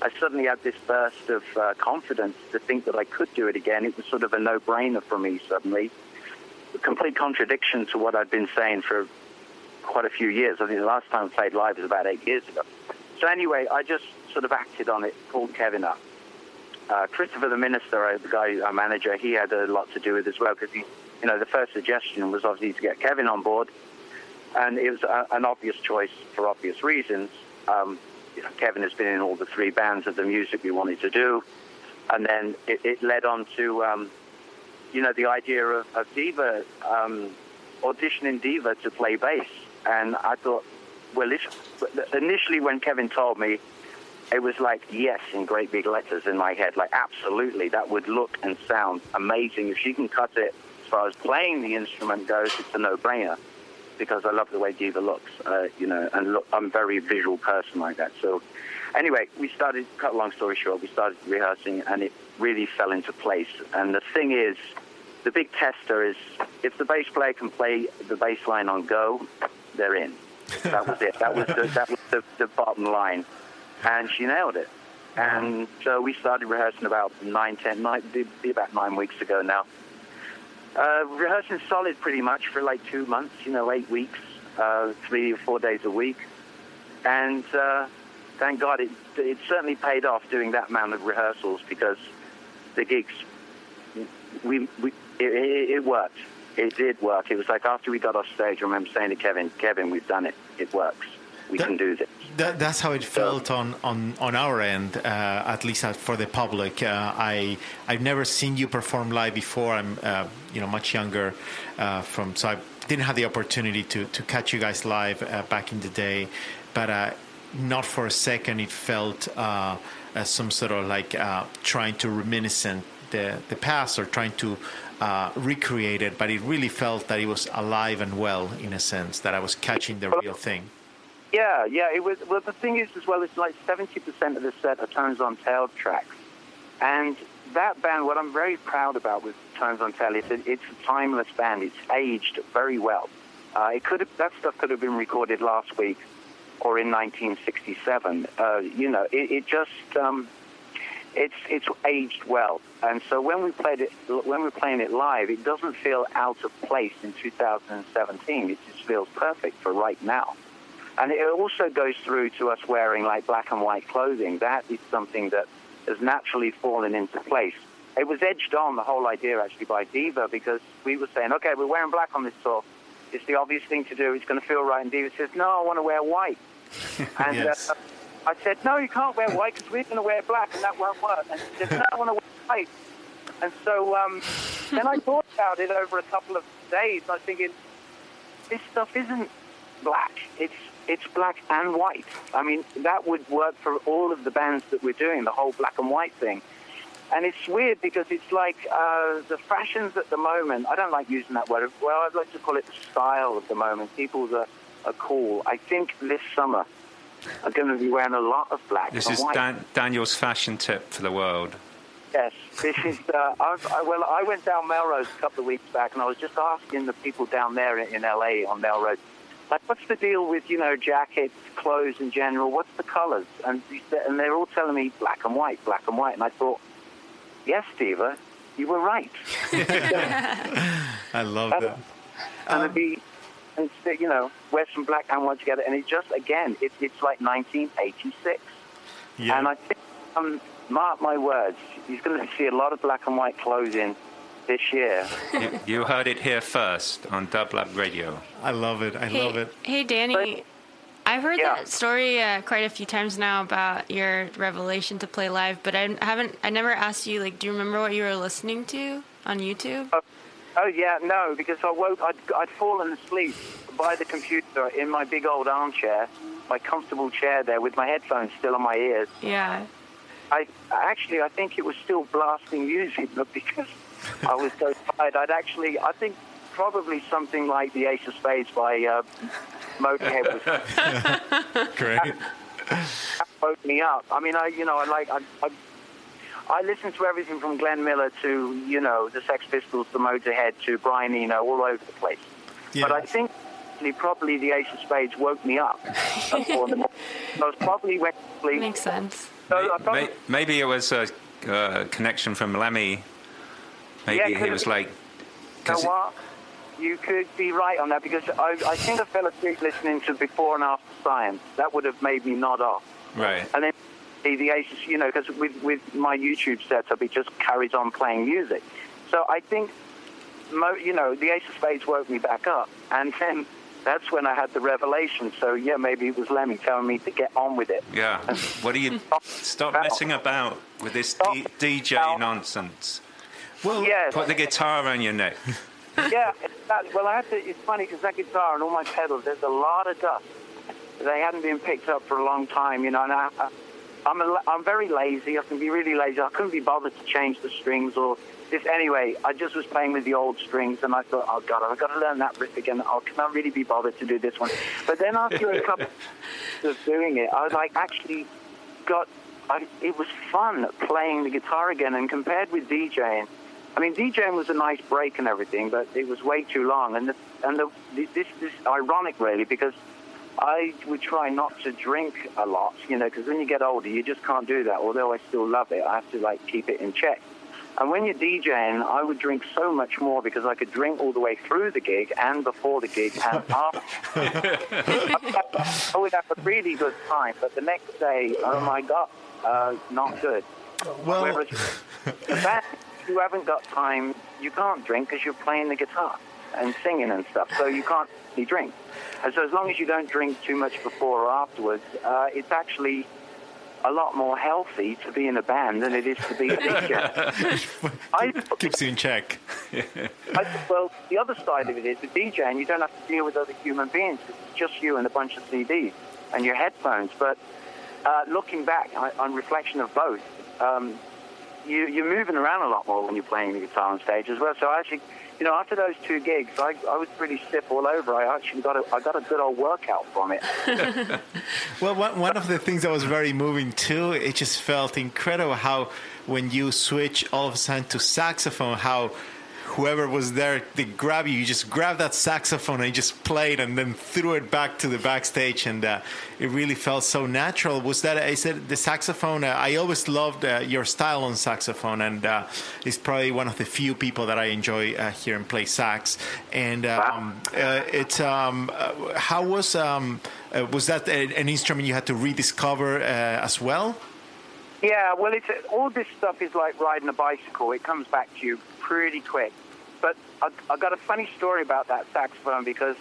I suddenly had this burst of uh, confidence to think that I could do it again. It was sort of a no-brainer for me suddenly. A complete contradiction to what I'd been saying for quite a few years. I think the last time I played live was about eight years ago. So anyway, I just sort of acted on it, called Kevin up. Uh, Christopher the minister, uh, the guy, our manager, he had a lot to do with it as well because he, you know, the first suggestion was obviously to get Kevin on board, and it was a, an obvious choice for obvious reasons. Um, you know, Kevin has been in all the three bands of the music we wanted to do, and then it, it led on to, um, you know, the idea of, of Diva um, auditioning Diva to play bass, and I thought, well, initially when Kevin told me it was like yes in great big letters in my head. Like absolutely, that would look and sound amazing. If she can cut it far as playing the instrument goes, it's a no-brainer because I love the way Diva looks. Uh, you know, and look, I'm a very visual person like that. So anyway, we started. Cut a long story short, we started rehearsing, and it really fell into place. And the thing is, the big tester is if the bass player can play the bass line on go, they're in. That was it. That was the, that was the, the bottom line and she nailed it. And so we started rehearsing about nine, ten, nine, be, about nine weeks ago now. Uh, rehearsing solid pretty much for like two months, you know, eight weeks, uh, three or four days a week. And uh, thank God it, it certainly paid off doing that amount of rehearsals because the gigs, we, we it, it, it worked. It did work. It was like after we got off stage, I remember saying to Kevin, Kevin, we've done it. It works. We that, can do this. That, that's how it felt on, on, on our end, uh, at least for the public. Uh, I I've never seen you perform live before. I'm uh, you know much younger uh, from so I didn't have the opportunity to to catch you guys live uh, back in the day, but uh, not for a second it felt some sort of like trying to reminiscent the the past or trying to uh, recreate it, but it really felt that it was alive and well in a sense, that I was catching the real thing. Yeah, yeah. It was. Well, the thing is, as well, it's like seventy percent of the set are Tones on Tail tracks, and that band. What I'm very proud about with Tones on Tail is that it's a timeless band. It's aged very well. Uh, it could have, that stuff could have been recorded last week or in 1967. Uh, you know, it, it just um, it's it's aged well, and so when we played it, when we're playing it live, it doesn't feel out of place in 2017. It just feels perfect for right now. And it also goes through to us wearing like black and white clothing. That is something that has naturally fallen into place. It was edged on the whole idea actually by Diva because we were saying, okay, we're wearing black on this tour. It's the obvious thing to do. It's going to feel right. And Diva says, no, I want to wear white. And yes. uh, I said, no, you can't wear white because we're going to wear black and that won't work. And she said, no, I want to wear white. And so um, then I thought about it over a couple of days. I was thinking, this stuff isn't black. It's it's black and white. I mean, that would work for all of the bands that we're doing, the whole black and white thing. And it's weird because it's like uh, the fashions at the moment. I don't like using that word. Well, I'd like to call it the style of the moment. People that are cool. I think this summer are going to be wearing a lot of black. This is Dan- Daniel's fashion tip for the world. Yes, this is. Uh, I, well, I went down Melrose a couple of weeks back, and I was just asking the people down there in, in LA on Melrose like, what's the deal with, you know, jackets, clothes in general? What's the colors? And, and they're all telling me black and white, black and white. And I thought, yes, Diva, you were right. I love that. And um, be, and you know, wear some black and white together. And it just, again, it, it's like 1986. Yeah. And I think, um, mark my words, he's going to see a lot of black and white clothes in this year. you, you heard it here first on Dublab Radio. I love it. I hey, love it. Hey, Danny. I've heard Yeah. that story uh, quite a few times now about your revelation to play live, but I haven't. I never asked you. Like, do you remember what you were listening to on YouTube? Oh yeah, no, because I woke. I'd, I'd fallen asleep by the computer in my big old armchair, my comfortable chair there, with my headphones still on my ears. Yeah. I actually, I think it was still blasting music, but because I was so tired, I'd actually, I think probably something like the Ace of Spades by uh, Motorhead was Great. woke me up. I mean, I, you know, I like, I, I, I listen to everything from Glenn Miller to, you know, the Sex Pistols to Motorhead to Brian Eno, all over the place. Yeah. But I think probably the Ace of Spades woke me up. That's all in the morning. I was probably went to sleep. Makes sense. So I probably- Maybe it was a uh, connection from Lemmy. Maybe Yeah, he was like, You know what? You could be right on that because I, I think I fell asleep listening to Before and After Science. That would have made me nod off. right. And then the, Aces, you know, because with, with my YouTube setup, it just carries on playing music. So I think, mo, you know, the Ace of Spades woke me back up. And then that's when I had the revelation. So, yeah, maybe it was Lemmy telling me to get on with it. Yeah. What do you stop messing about with this D- DJ nonsense? Well, Yes. Put the guitar on your neck. yeah, that, well, I have to. It's funny because that guitar and all my pedals, there's a lot of dust. They hadn't been picked up for a long time, you know. And I, I'm a, I'm very lazy. I can be really lazy. I couldn't be bothered to change the strings or this. Anyway, I just was playing with the old strings, and I thought, oh God, I've got to learn that riff again. Oh, can I really be bothered to do this one? But then after a couple of doing it, I was like, actually got. I, it was fun playing the guitar again, and compared with DJing. I mean, DJing was a nice break and everything, but it was way too long. And the, and the, this is ironic really because I would try not to drink a lot, you know, because when you get older, you just can't do that. Although I still love it, I have to like keep it in check. And when you're DJing, I would drink so much more because I could drink all the way through the gig and before the gig and after. I would have a really good time, but the next day, oh my god, uh, not good. well, Whereas the band, if you haven't got time, you can't drink because you're playing the guitar and singing and stuff, so you can't really drink. And so as long as you don't drink too much before or afterwards, uh, it's actually a lot more healthy to be in a band than it is to be a DJ. I, keeps you in check. I, well, the other side of it is the DJ, and you don't have to deal with other human beings. It's just you and a bunch of CDs and your headphones. But uh, looking back on, on reflection of both, um, you, you're moving around a lot more when you're playing the guitar on stage as well. So I actually, you know, after those two gigs, I, I was pretty stiff all over. I actually got a, I got a good old workout from it. Well, one, one of the things that was very moving too, it just felt incredible how when you switch all of a sudden to saxophone, how whoever was there, they grab you, you just grab that saxophone and you just played and then threw it back to the backstage and uh, it really felt so natural. Was that, I said the saxophone, uh, I always loved uh, your style on saxophone and uh, it's probably one of the few people that I enjoy uh, hearing play sax. And um, uh, it's, um, uh, how was, um, uh, was that an instrument you had to rediscover uh, as well? Yeah, well, it's all this stuff is like riding a bicycle. It comes back to you pretty quick. But I, I got a funny story about that saxophone because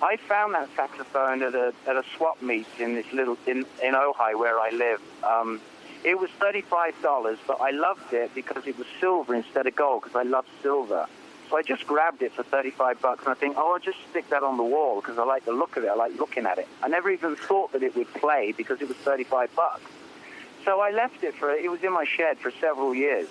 I found that saxophone at a at a swap meet in this little in in Ojai where I live. Um, it was thirty five dollars, but I loved it because it was silver instead of gold because I love silver. So I just grabbed it for thirty five bucks, and I think, oh, I'll just stick that on the wall because I like the look of it. I like looking at it. I never even thought that it would play because it was thirty five bucks. So I left it for, it was in my shed for several years.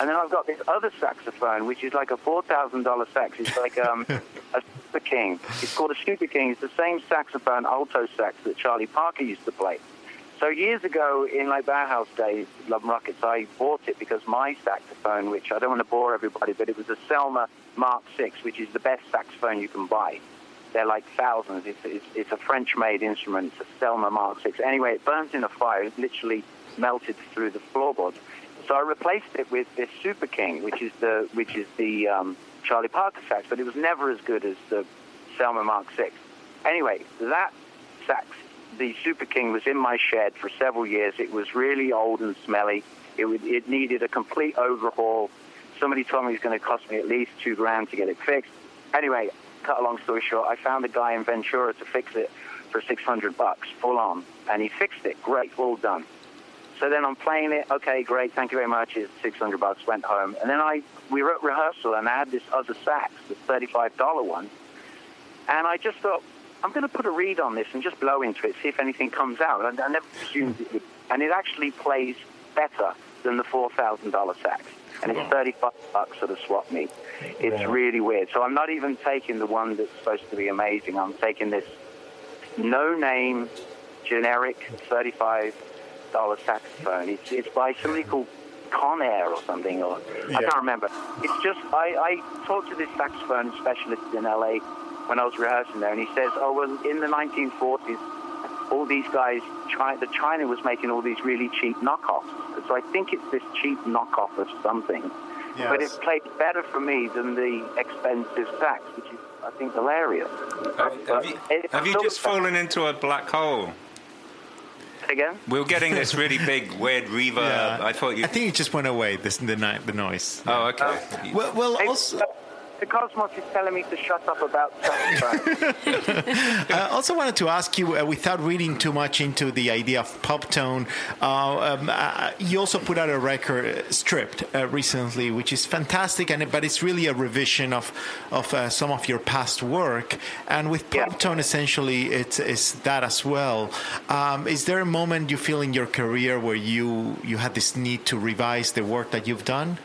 And then I've got this other saxophone, which is like a $4,000 sax. It's like um, a Super King. It's called a Super King. It's the same saxophone, alto sax, that Charlie Parker used to play. So years ago, in like Bauhaus days, Love and Rockets, I bought it because my saxophone, which I don't want to bore everybody, but it was a Selmer Mark VI, which is the best saxophone you can buy. They're like thousands. It's, it's, it's a French-made instrument. It's a Selmer Mark VI. Anyway, it burns in a fire. It literally melted through the floorboards. So I replaced it with this Super King, which is the which is the um, Charlie Parker sax, but it was never as good as the Selmer Mark VI. Anyway, that sax, the Super King, was in my shed for several years. It was really old and smelly. It would, it needed a complete overhaul. Somebody told me it was going to cost me at least two grand to get it fixed. Anyway, cut a long story short, I found a guy in Ventura to fix it for 600 bucks, full on, and he fixed it. Great, all done. So then I'm playing it. Okay, great. Thank you very much. It's 600 bucks. Went home, and then I we were at rehearsal, and I had this other sax, the $35 one, and I just thought I'm going to put a reed on this and just blow into it, see if anything comes out. And I never assumed it would, and it actually plays better than the $4,000 sax, and it's 35 bucks at a swap meet. It's really weird. So I'm not even taking the one that's supposed to be amazing. I'm taking this no-name, generic, 35 dollar saxophone. It's it's by somebody called Conair or something, or I can't remember. It's just I, I talked to this saxophone specialist in LA when I was rehearsing there, and he says, oh well, in the 1940s, all these guys, China, the China was making all these really cheap knockoffs. So I think it's this cheap knockoff of something. But it Yes. played better for me than the expensive sax, which is I think hilarious. Have, have you, have you just fallen into a black hole? Again? We were getting this really big, weird reverb. Yeah. I thought you. I think it just went away. This the night the noise. Oh, okay. Oh. Well, well, Hey, also, the Cosmos is telling me to shut up about saxophone. I also wanted to ask you, uh, without reading too much into the idea of Poptone, uh, um, uh, you also put out a record, uh, Stripped, uh, recently, which is fantastic, and but it's really a revision of of uh, some of your past work. And with pop Yeah. tone, essentially, it's, it's that as well. Um, is there a moment you feel in your career where you you had this need to revise the work that you've done?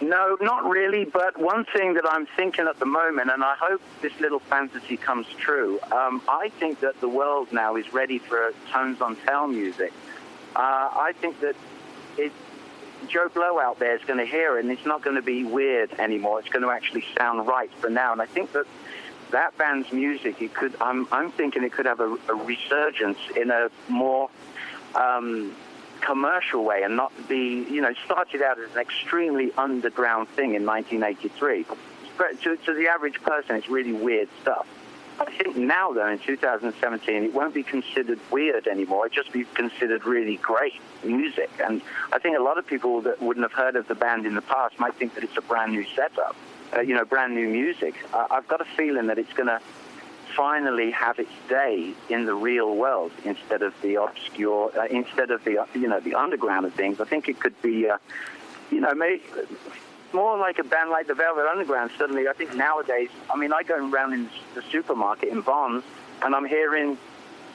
No, not really. But one thing that I'm thinking at the moment, and I hope this little fantasy comes true, um, I think that the world now is ready for tones on tail music. Uh, I think that it, Joe Blow out there is going to hear it, and it's not going to be weird anymore. It's going to actually sound right for now. And I think that that band's music, it could. I'm, I'm thinking it could have a, a resurgence in a more um, commercial way and not be, you know, started out as an extremely underground thing in 1983. But to, to the average person, it's really weird stuff. I think now, though, in 2017, it won't be considered weird anymore. It'll just be considered really great music. And I think a lot of people that wouldn't have heard of the band in the past might think that it's a brand new setup, uh, you know, brand new music. Uh, I've got a feeling that it's going to finally have its day in the real world instead of the obscure, uh, instead of the uh, you know the underground of things. I think it could be, uh, you know, maybe more like a band like the Velvet Underground. Suddenly, I think nowadays, I mean, I go around in the supermarket in Barnes and I'm hearing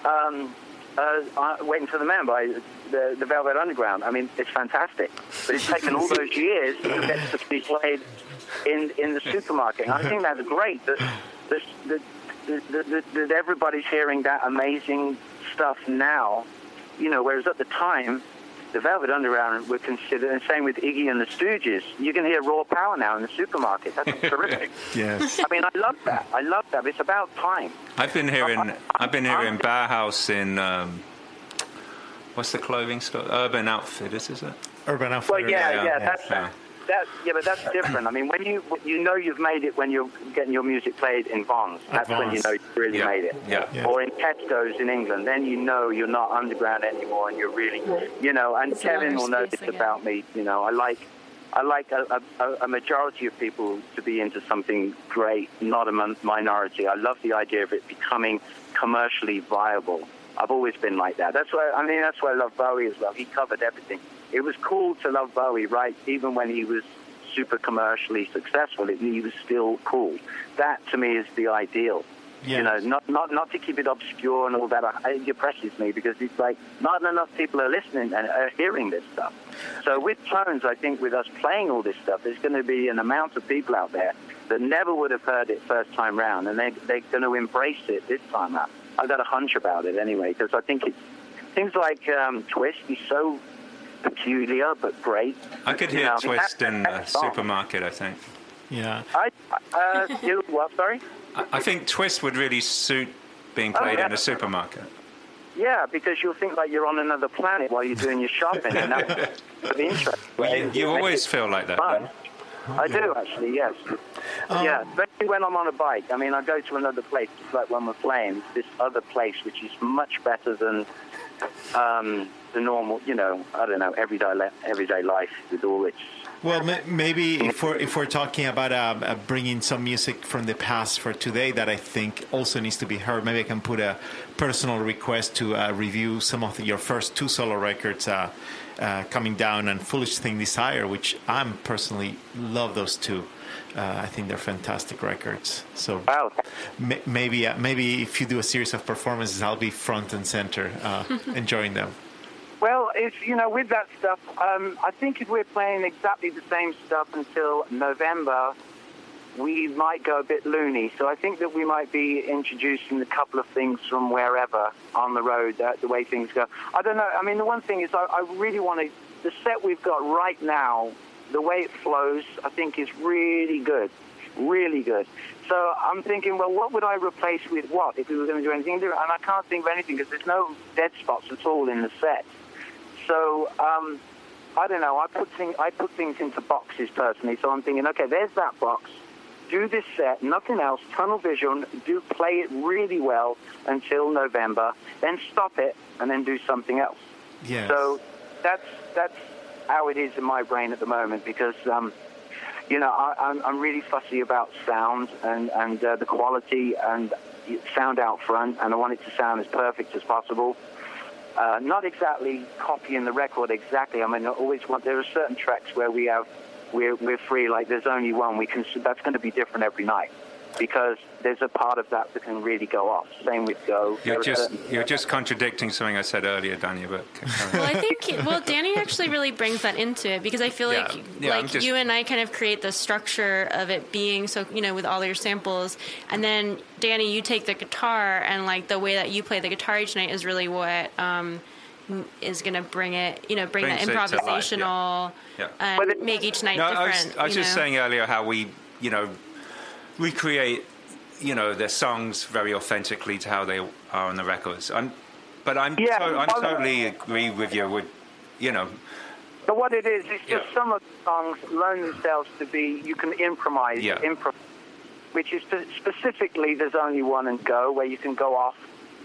um, uh, uh, "Waiting for the Man" by the, the Velvet Underground. I mean, it's fantastic, but it's taken all those years to get to be played in in the supermarket. And I think that's great. That that, that, that, that, that everybody's hearing that amazing stuff now. You know, whereas at the time. The Velvet Underground were considered, and same with Iggy and the Stooges. You can hear Raw Power now in the supermarket. That's terrific. Yes. I mean, I love that. I love that. It's about time. I've been hearing. I've been hearing Bauhaus in. Um, what's the clothing store? Urban Outfitters, is it? Urban Well, Outfitters. yeah, yeah, yeah, yeah, that's yeah. That. Yeah, but that's different. I mean, when you you know you've made it when you're getting your music played in Vons. That's when you know you've really Yeah, made it. yeah. Yeah. Or in Tesco's in England, then you know you're not underground anymore, and you're really, you know. And It's Kevin will know this again. about me. You know, I like. I like a, a, a majority of people to be into something great, not a mon- minority. I love the idea of it becoming commercially viable. I've always been like that. That's why I mean that's why I love Bowie as well. He covered everything. It was cool to love Bowie, right? Even when he was super commercially successful, it, he was still cool. That to me is the ideal. Yes. You know, not not not to keep it obscure and all that. It depresses me because it's like not enough people are listening and are hearing this stuff. So with tones, I think with us playing all this stuff, there's going to be an amount of people out there that never would have heard it first time round, and they they're going to embrace it this time out. I've got a hunch about it anyway because I think it's things like um, Twist is so peculiar but great. I could You hear know, Twist that- in the song. supermarket. I think. Yeah. I uh, you what? Sorry. I, I think Twist would really suit being Oh, played yeah. in a supermarket. Yeah, because you'll think like you're on another planet while you're doing your shopping, and that's of interest. Well, you, you always feel like that. Fun. Then. I do actually, yes. yeah, especially when I'm on a bike. I mean, I go to another place, just like when we're playing. This other place, which is much better than um, the normal, you know, I don't know, everyday everyday life with all its. Well, maybe if we're if we're talking about uh, uh, bringing some music from the past for today that I think also needs to be heard, maybe I can put a personal request to uh, review some of the, your first two solo records, uh, uh, "Coming Down" and "Foolish Thing Desire," which I'm personally love those two. Uh, I think they're fantastic records. So wow. maybe maybe if you do a series of performances, I'll be front and center enjoying them. Well, it's you know with that stuff, um, I think if we're playing exactly the same stuff until November, we might go a bit loony. So I think that we might be introducing a couple of things from wherever on the road, uh, the way things go. I don't know. I mean, the one thing is I, I really want to. The set we've got right now, the way it flows, I think is really good, really good. So I'm thinking, well, what would I replace with what if we were going to do anything different? And I can't think of anything because there's no dead spots at all in the set. So um, I don't know. I put things I put things into boxes personally. So I'm thinking, okay, there's that box. Do this set, nothing else. Tunnel vision. Do play it really well until November. Then stop it and then do something else. Yes. So that's that's how it is in my brain at the moment because. Um, you know, I, I'm, I'm really fussy about sound and, and uh, the quality and sound out front, and I want it to sound as perfect as possible. Uh, not exactly copying the record exactly. I mean, I always want. There are certain tracks where we have we're we're free. Like there's only one. We can. That's going to be different every night because there's a part of that that can really go off. Same with Go. You're just you're just contradicting something I said earlier, Danny. But well, I think well, Danny actually really brings that into it because I feel like yeah. Yeah, like just, you and I kind of create the structure of it being so you know with all your samples, and then Danny, you take the guitar and like the way that you play the guitar each night is really what. Um, is going to bring it, you know, bring Brings that improvisational yeah. Yeah. and make each night no, different. I was, I was just know? saying earlier how we, you know, recreate, you know, their songs very authentically to how they are on the records. I'm, but I'm, yeah, to, I'm totally agree with you. With, you know. But what it is, it's just yeah. some of the songs learn themselves to be. You can improvise, yeah. improv, which is specifically there's only one and go where you can go off.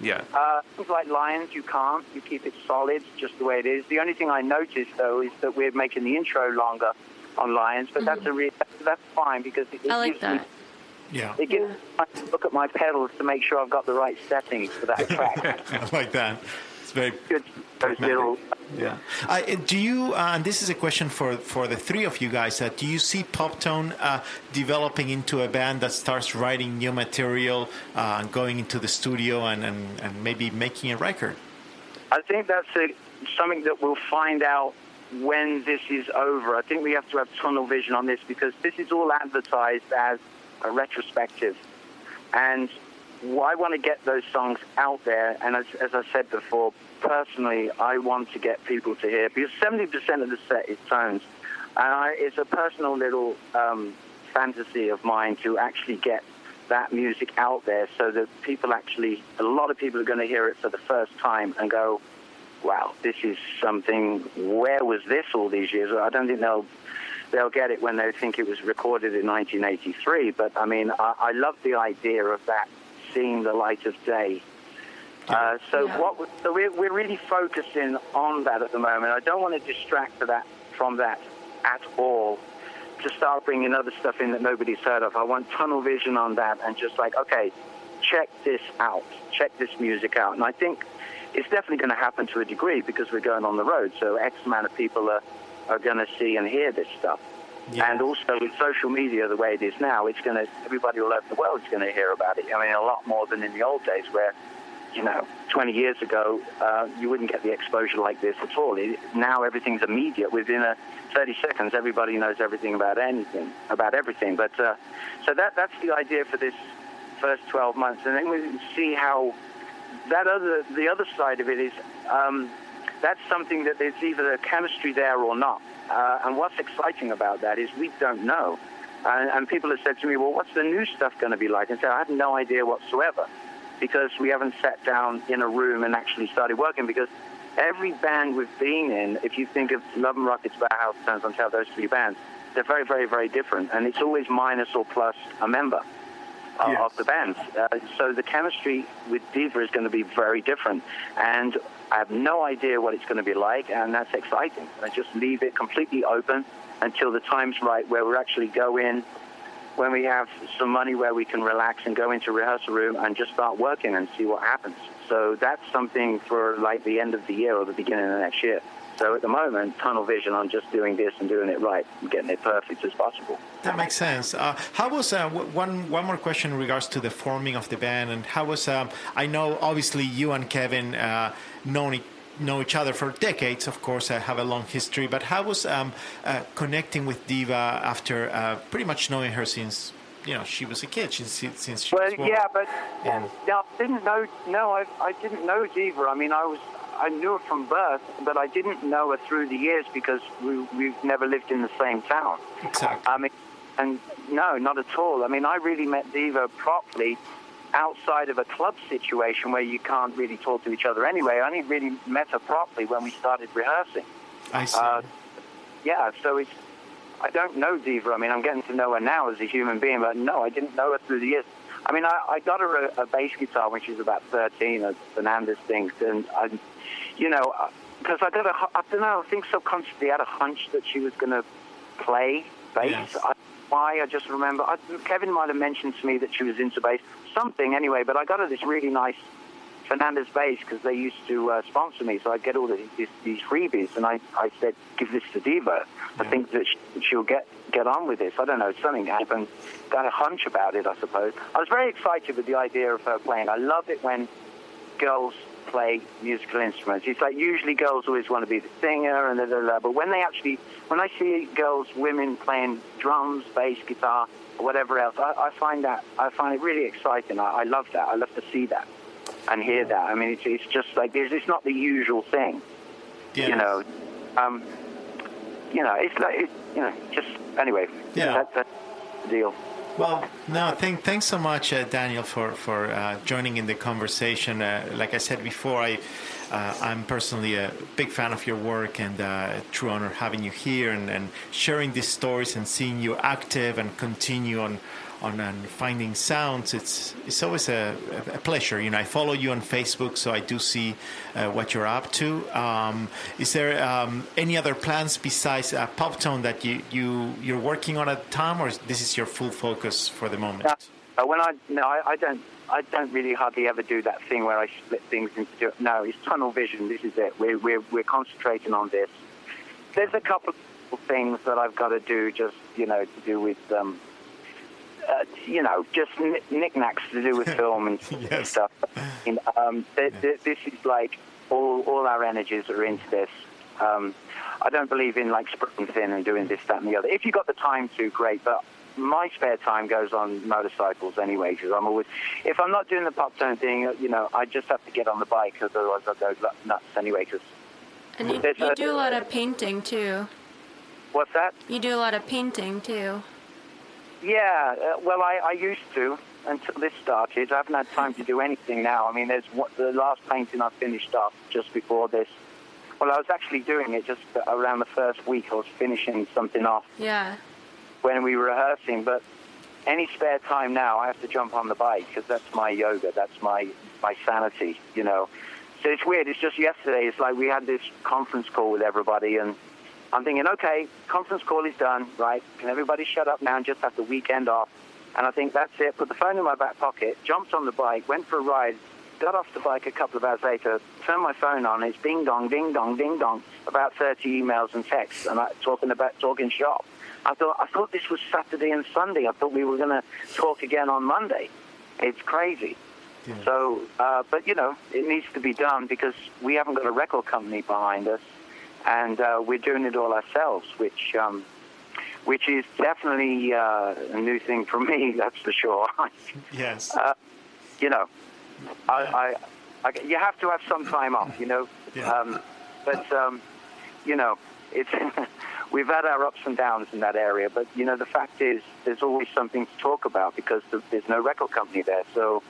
Yeah. Uh, things like Lions, you can't. You keep it solid, just the way it is. The only thing I noticed though is that we're making the intro longer on Lions, but mm-hmm. that's a re- that's fine because it, it I like that. Yeah. It gives yeah. me look at my pedals to make sure I've got the right settings for that track. I like that. It's very good. Little. Yeah. Uh, do you? Uh, and this is a question for for the three of you guys. Uh, do you see Poptone uh, developing into a band that starts writing new material, uh, going into the studio, and, and, and maybe making a record? I think that's a, something that we'll find out when this is over. I think we have to have tunnel vision on this because this is all advertised as a retrospective. And I want to get those songs out there. And as, as I said before, personally, I want to get people to hear because 70% of the set is tones. And I, it's a personal little um, fantasy of mine to actually get that music out there so that people actually, a lot of people are going to hear it for the first time and go, wow, this is something, where was this all these years? I don't think they'll they'll get it when they think it was recorded in 1983. But I mean, I, I love the idea of that seeing the light of day. Uh, so yeah. what? So we're, we're really focusing on that at the moment. I don't want to distract that from that at all. To start bringing other stuff in that nobody's heard of. I want tunnel vision on that and just like, okay, check this out, check this music out. And I think it's definitely going to happen to a degree because we're going on the road. So X amount of people are are going to see and hear this stuff. Yeah. And also with social media the way it is now, it's going to everybody all over the world is going to hear about it. I mean, a lot more than in the old days where, you know, 20 years ago uh, you wouldn't get the exposure like this at all. It, now everything's immediate. Within a 30 seconds, everybody knows everything about anything, about everything. But uh, so that that's the idea for this first 12 months, and then we see how that other the other side of it is. Um, that's something that there's either a chemistry there or not. Uh, and what's exciting about that is we don't know. And, and people have said to me, well, what's the new stuff going to be like? And said, I have no idea whatsoever because we haven't sat down in a room and actually started working because every band we've been in, if you think of Love and Rockets, Bauhaus, Stones on those three bands, they're very, very, very different. And it's always minus or plus a member. Uh, Yes. of the band. Uh, so the chemistry with Diva is going to be very different, and I have no idea what it's going to be like, and that's exciting. I just leave it completely open until the time's right, where we actually go in when we have some money where we can relax and go into rehearsal room and just start working and see what happens. So that's something for like the end of the year or the beginning of next year. So at the moment, tunnel vision on just doing this and doing it right, and getting it perfect as possible. That makes sense. Uh, how was uh, w- one one more question in regards to the forming of the band and how was um, I know obviously you and Kevin uh, known e- know each other for decades. Of course, uh, have a long history. But how was um, uh, connecting with Diva after uh, pretty much knowing her since you know she was a kid since since she Well, was born? yeah, but And- no, I didn't know. No, I, I didn't know Diva. I mean, I was I knew her from birth, but I didn't know her through the years because we we've never lived in the same town. Exactly. I mean, and no, not at all. I mean, I really met Diva properly outside of a club situation where you can't really talk to each other anyway. I only really met her properly when we started rehearsing. I see. Uh, yeah, so it's. I don't know Diva. I mean, I'm getting to know her now as a human being, but no, I didn't know her through the years. I mean, I, I got her a, a bass guitar when she was about 13, a Fernandes thing, and I, you know, because I got a, I don't know, I think subconsciously I had a hunch that she was going to play bass. Yes. I, why? I just remember I, Kevin might have mentioned to me that she was into bass, something anyway. But I got her this really nice Fernandes bass because they used to uh, sponsor me, so I'd get all the, these, these freebies, and I, I said, give this to Diva. I think that she, she'll get get on with this. I don't know, something happened. Got a hunch about it, I suppose. I was very excited with the idea of her playing. I love it when girls play musical instruments. It's like usually girls always want to be the singer and da, da, da, but when they actually, when I see girls, women playing drums, bass, guitar, or whatever else, I, I find that I find it really exciting. I, I love that. I love to see that and hear that. I mean, it's, it's just like it's, it's not the usual thing, Yes. you know. Um, you know, it's like it, you know, just anyway. Yeah. that, that's the deal. Well, no, thank, thanks so much, uh, Daniel, for for uh, joining in the conversation. Uh, like I said before, I uh, I'm personally a big fan of your work, and uh, a true honor having you here and, and sharing these stories and seeing you active and continue on on, finding sounds. It's it's always a, a pleasure. You know, I follow you on Facebook, so I do see uh, what you're up to. Um, is there um, any other plans besides uh, Poptone that you you you're working on at the time, or is this is your full focus for the moment? Uh, when I no, I, I don't. I don't really hardly ever do that thing where I split things into. No, it's tunnel vision. This is it. We're we're we're concentrating on this. There's a couple of things that I've got to do, just you know, to do with um, uh, you know, just kn- knickknacks to do with film and Yes. stuff. And, um, th- th- this is like all all our energies are into this. Um, I don't believe in like spreading thin and doing this, that, and the other. If you got the time to, great. But my spare time goes on motorcycles anyway, because I'm always. If I'm not doing the Poptone thing, you know, I just have to get on the bike, because otherwise I'll go nuts anyway. Because And you, you a- do a lot of painting too. what's that? You do a lot of painting too. Yeah, uh, well, I, I used to until this started. I haven't had time to do anything now. I mean, there's what, the last painting I finished up just before this. Well, I was actually doing it just around the first week. I was finishing something off Yeah. when we were rehearsing. But any spare time now, I have to jump on the bike because that's my yoga. That's my my sanity, you know. So it's weird. It's just yesterday. It's like we had this conference call with everybody, and I'm thinking, okay, conference call is done, right? Can everybody shut up now and just have the weekend off? And I think that's it. Put the phone in my back pocket, jumped on the bike, went for a ride, got off the bike a couple of hours later, turned my phone on, it's ding dong, ding dong, ding dong, about 30 emails and texts, and I, talking about talking shop. I thought I thought this was Saturday and Sunday. I thought we were going to talk again on Monday. It's crazy. So, uh, but you know, it needs to be done because we haven't got a record company behind us, and uh, we're doing it all ourselves, which um, which is definitely uh, a new thing for me. That's for sure. Yes. uh, you know, I, I, I, you have to have some time off, you know. Yeah. Um, but um, you know, it's we've had our ups and downs in that area. But you know, the fact is, there's always something to talk about because there's no record company there. So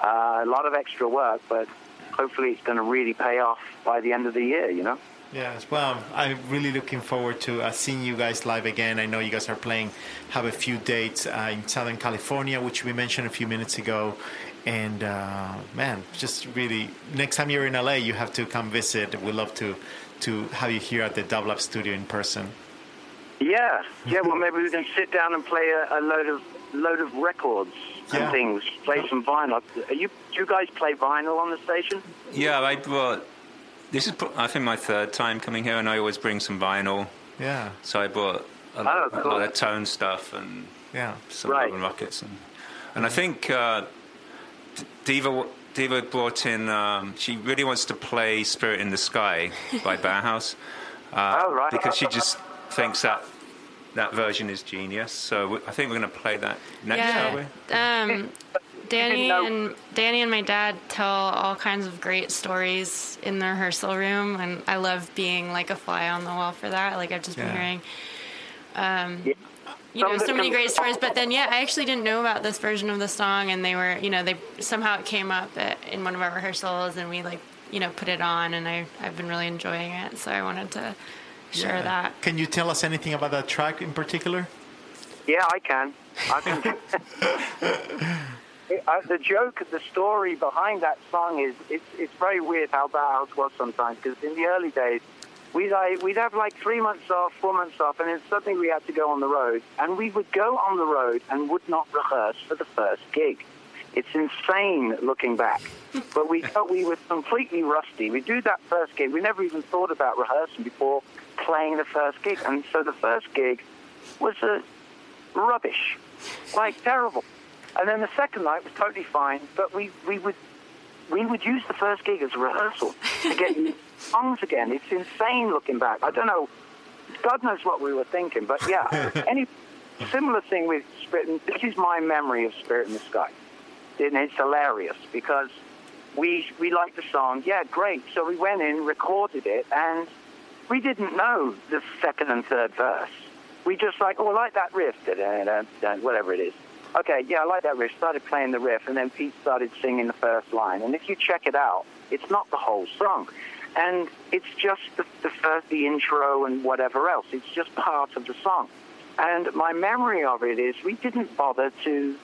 uh, a lot of extra work, but hopefully it's going to really pay off by the end of the year. You know. Yes, well, I'm really looking forward to uh, seeing you guys live again. I know you guys are playing, have a few dates uh, in Southern California, which we mentioned a few minutes ago. And uh, man, just really, next time you're in LA, you have to come visit. We'd love to to have you here at the Dublab studio in person. Yeah, yeah. Well, maybe we can sit down and play a, a load of load of records and Yeah. things. Play some vinyl. Are you do you guys play vinyl on the station? Yeah, I brought. This is, I think, my third time coming here, and I always bring some vinyl. Yeah, So I brought a, Oh, lot, a lot of tone stuff and yeah. some Right. Love and Rockets, and and I think uh, Diva Diva brought in. Um, she really wants to play "Spirit in the Sky" by Bauhaus. Uh, Oh, right. Because she just thinks that that version is genius. So I think we're going to play that next, shall we? Yeah. Um, Danny know- and Danny and my dad tell all kinds of great stories in the rehearsal room, and I love being like a fly on the wall for that. Like I've just been hearing, um, Yeah. you know, so many great stories. But then, yeah, I actually didn't know about this version of the song, and they were, you know, they somehow it came up at, in one of our rehearsals, and we like, you know, put it on, and I I've been really enjoying it, so I wanted to share Yeah. that. Can you tell us anything about that track in particular? Yeah, I can. I can. uh, the joke, the story behind that song is it's it's very weird how bad Bauhaus was sometimes because in the early days we'd like, we'd have like three months off, four months off, and then suddenly we had to go on the road, and we would go on the road and would not rehearse for the first gig. It's insane looking back, but we felt we were completely rusty. We do that first gig. We never even thought about rehearsing before playing the first gig, and so the first gig was a rubbish, like terrible. And then the second night was totally fine, but we, we would we would use the first gig as a rehearsal to get new songs again. It's insane looking back. I don't know. God knows what we were thinking, but yeah. Any similar thing with Spirit. And this is my memory of Spirit in the Sky, and it's hilarious because we we liked the song. Yeah, great. So we went in, recorded it, and we didn't know the second and third verse. We just like, oh, I like that riff, whatever it is. Okay, yeah, I like that riff. Started playing the riff, and then Pete started singing the first line. And if you check it out, it's not the whole song, and it's just the, the first, the intro, and whatever else. It's just part of the song. And my memory of it is we didn't bother to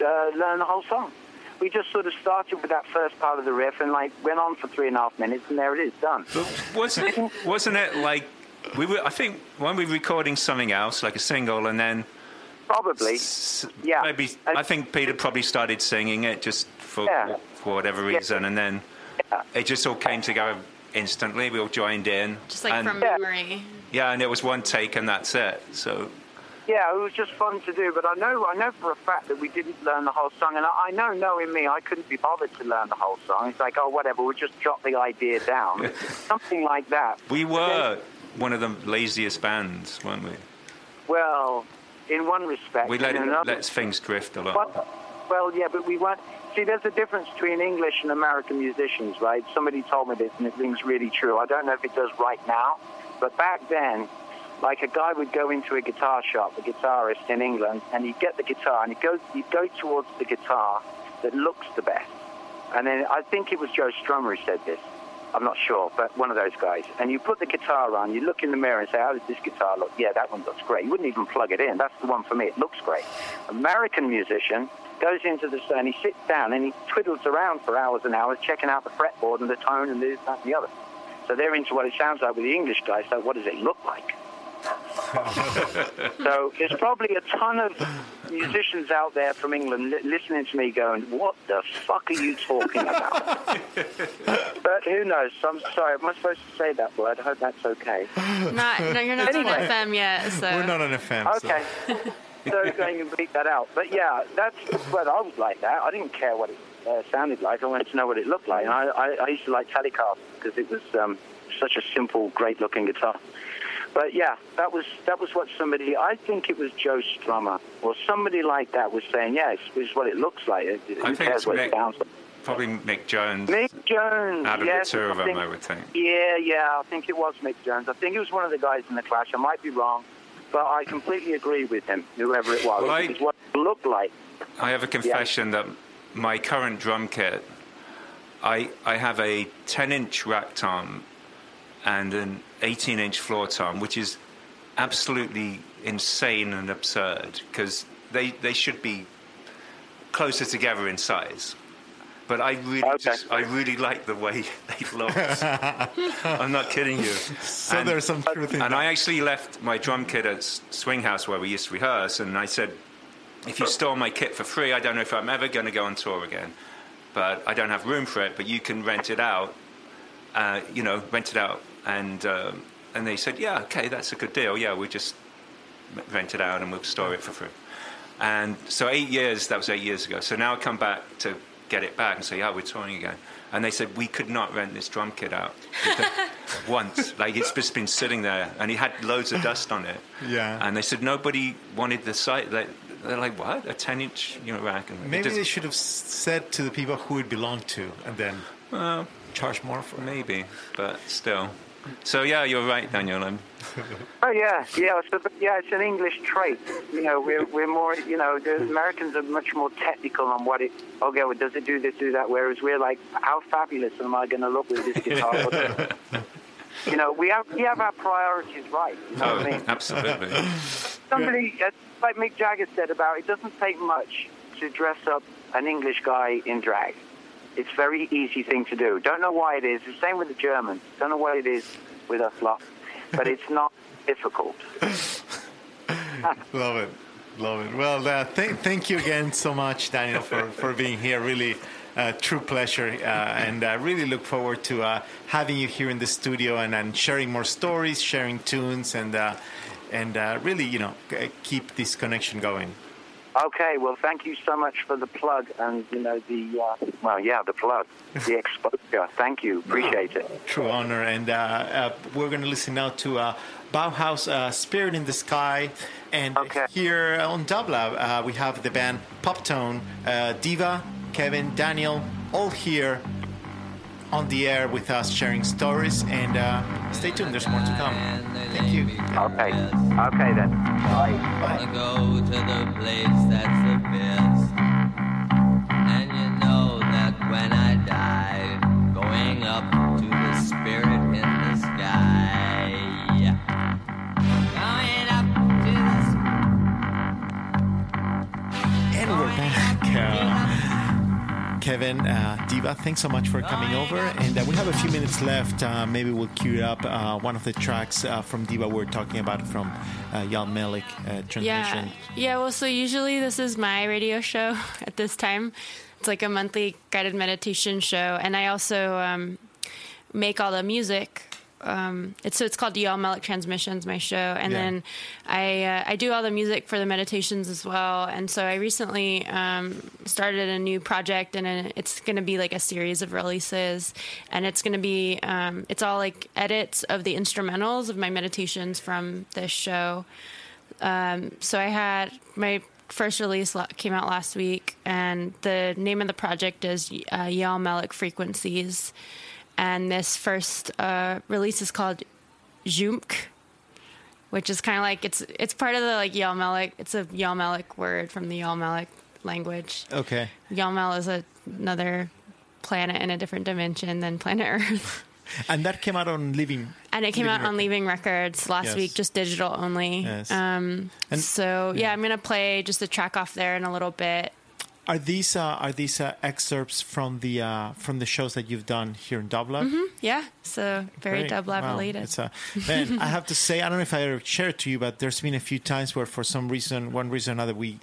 uh, learn the whole song. We just sort of started with that first part of the riff and like went on for three and a half minutes, and there it is, done. But wasn't it, wasn't it like we were? I think when we were recording something else, like a single, and then Probably. s- Yeah. maybe I- I think Peter probably started singing it just for Yeah. for whatever Yeah. reason, and then Yeah. it just all came together instantly. We all joined in, Just like and, from Yeah. memory. yeah, and it was one take, and that's it. So Yeah, it was just fun to do, but I know I know for a fact that we didn't learn the whole song, and I, I know, knowing me, I couldn't be bothered to learn the whole song. It's like, oh, whatever, we'll just jot the idea down, something like that. we were one of the laziest bands, weren't we? Well, in one respect, We let it, things drift a lot. But, well, yeah, but we weren't. See, there's a difference between English and American musicians, right? Somebody told me this, and it rings really true. I don't know if it does right now, but back then, like a guy would go into a guitar shop, a guitarist in England, and he'd get the guitar, and he'd go, he'd go towards the guitar that looks the best. And then I think it was Joe Strummer who said this. I'm not sure, but one of those guys. And you put the guitar on, you look in the mirror and say, how does this guitar look? Yeah, that one looks great. You wouldn't even plug it in. That's the one for me. It looks great. American musician goes into the and he sits down and he twiddles around for hours and hours checking out the fretboard and the tone and this, that, and the other. So they're into what it sounds like with the English guy. So what does it look like? So there's probably a ton of musicians out there from England li- listening to me going, what the fuck are you talking about? but who knows? I'm sorry. Am I supposed to say that word? I hope that's okay. Not, no, you're not Anyway. on FM yet, so. We're not on FM. so- Okay. so going and bleep that out. But yeah, that's well, I was like that. I didn't care what it uh, sounded like. I wanted to know what it looked like. And I, I, I used to like Telecaster because it was um, such a simple, great-looking guitar. But yeah, that was that was what somebody. I think it was Joe Strummer or somebody like that was saying. Yeah, it's, it's what it looks like. It, I who think cares it's what Mick- it sounds like? Probably Mick Jones. Mick Jones. Out of yes, the two of I them, think- I would think. Yeah, yeah, I think it was Mick Jones. I think it was one of the guys in the Clash. I might be wrong, but I completely agree with him, whoever it was. Well, I- what it looked like. I have a confession that my current drum kit, I I have a 10 inch rack tom and an 18 inch floor tom, which is absolutely insane and absurd because they, they should be closer together in size. But I really, Okay. just, I really like the way they look. I'm not kidding you. So And- there's some truth in and that. I actually left my drum kit at Swing House where we used to rehearse, and I said, if you store my kit for free, I don't know if I'm ever going to go on tour again. But I don't have room for it, but you can rent it out, uh, you know, rent it out. And, um, and they said, yeah, okay, that's a good deal. Yeah, we just rent it out and we'll store it for free. And so eight years, that was eight years ago. So now I come back to get it back and say, yeah, we're touring again. And they said, we could not rent this drum kit out once. Like, it's just been sitting there and it had loads of dust on it. Yeah. And they said, nobody wanted the site. They, they're like, what? A 10 inch you know, rack? And Maybe they should have said to the people who it belonged to, and then Well, charge more for it. maybe, but still. So, yeah, you're right, Daniel. I'm, Oh yeah, yeah. So, yeah, it's an English trait. You know, we're we're more. You know, the Americans are much more technical on what it. Okay, well, does it do this, do that? Whereas we're like, how fabulous am I going to look with this guitar? you know, we have we have our priorities right. You know oh, what I mean? absolutely. Somebody, uh, like Mick Jagger said about, it doesn't take much to dress up an English guy in drag. It's a very easy thing to do. Don't know why it is. The same with the Germans. Don't know what it is with us lot, but it's not difficult. Love it. Love it. Well, uh, th- thank you again so much, Daniel, for, for being here. Really, uh, true pleasure. Uh, and I really look forward to uh, having you here in the studio and, and sharing more stories, sharing tunes, and, uh, and uh, really, you know, keep this connection going. Okay, well, thank you so much for the plug and, you know, the, uh, well, yeah, the plug, the exposure. Thank you. Appreciate it. True honor. And uh, uh, we're going to listen now to uh, Bauhaus uh, Spirit in the Sky. And Okay. here on Dublab, uh, we have the band Poptone, uh, Diva, Kevin, Daniel, all here on the air with us sharing stories. And uh, stay tuned, there's more to come. Thank you. Okay. Okay, then. Bye. wanna go to the place that's the best. And you know that when I die, going up to the spirit in the sky. Going up to the And we're back. Uh, Kevin, uh, Diva, thanks so much for coming over. And uh, we have a few minutes left. Uh, maybe we'll cue up uh, one of the tracks uh, from Diva we're talking about from uh, Jan Melik uh, transmission. Yeah. Yeah, well, so usually this is my radio show at this time. It's like a monthly guided meditation show. And I also um, make all the music. Um, it's so it's called Yal Melic Transmissions, my show, and Yeah. then I uh, I do all the music for the meditations as well. And so I recently um, started a new project, and it's going to be like a series of releases, and it's going to be um, it's all like edits of the instrumentals of my meditations from this show. Um, so I had my first release came out last week, and the name of the project is uh, Yal Melic Frequencies. And this first uh, release is called Jumk, which is kind of like it's it's part of the like Yal Melic. It's a Yal Melic word from the Yal Melic language. Okay. Yalmel is a, another planet in a different dimension than planet Earth. And that came out on Leaving. And it came out on Leaving Records last Yes. week, just digital only. Yes. Um, And- so yeah, I'm gonna play just a track off there in a little bit. Are these uh, are these uh, excerpts from the uh, from the shows that you've done here in Dublab? Yeah, so very Great. dub Wow. related. It's a, man, I have to say, I don't know if I ever shared it to you, but there's been a few times where, for some reason, one reason or another, we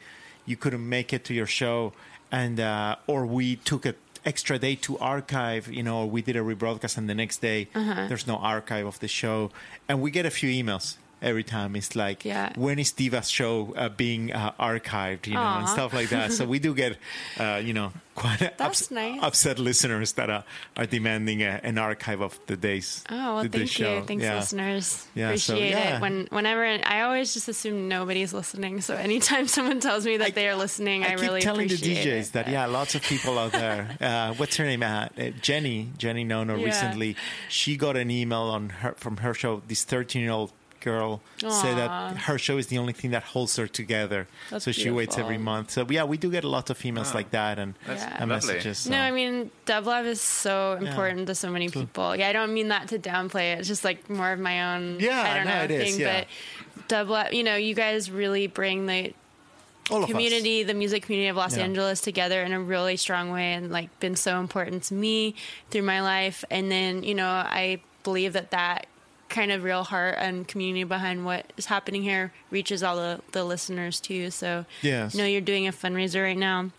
you couldn't make it to your show, and uh, or we took an extra day to archive, you know, we did a rebroadcast, and the next day Uh-huh. there's no archive of the show, and we get a few emails. Every time it's like, Yeah. when is Diva's show uh, being uh, archived, you know, and stuff like that. So we do get, uh, you know, quite That's nice. upset listeners that are, are demanding a, an archive of the days. Oh well, the- thank show. you, thanks Yeah. listeners. Yeah, so, Appreciate yeah. it. When whenever I always just assume nobody's listening. So anytime someone tells me that I- they are listening, I, I keep really telling the DJs it. that yeah, lots of people out there. Uh, what's her name? Uh, uh, Jenny. Jenny Nono recently she got an email on her from her show. This thirteen year old girl say that her show is the only thing that holds her together. That's so she waits every month. So yeah, we do get a lot of females like that and, Yeah. and messages. so- No, I mean Dublab is so important to so many people. Yeah, I don't mean that to downplay it. It's just like more of my own. Yeah, I don't no, know it is, thing. yeah. But Dublab, you know, you guys really bring the all us. community, the music community of Los Yeah. Angeles together in a really strong way and like been so important to me through my life. And then, you know, I believe that that kind of real heart and community behind what is happening here reaches all the, the listeners too. So, Yes. you know, you're doing a fundraiser right now.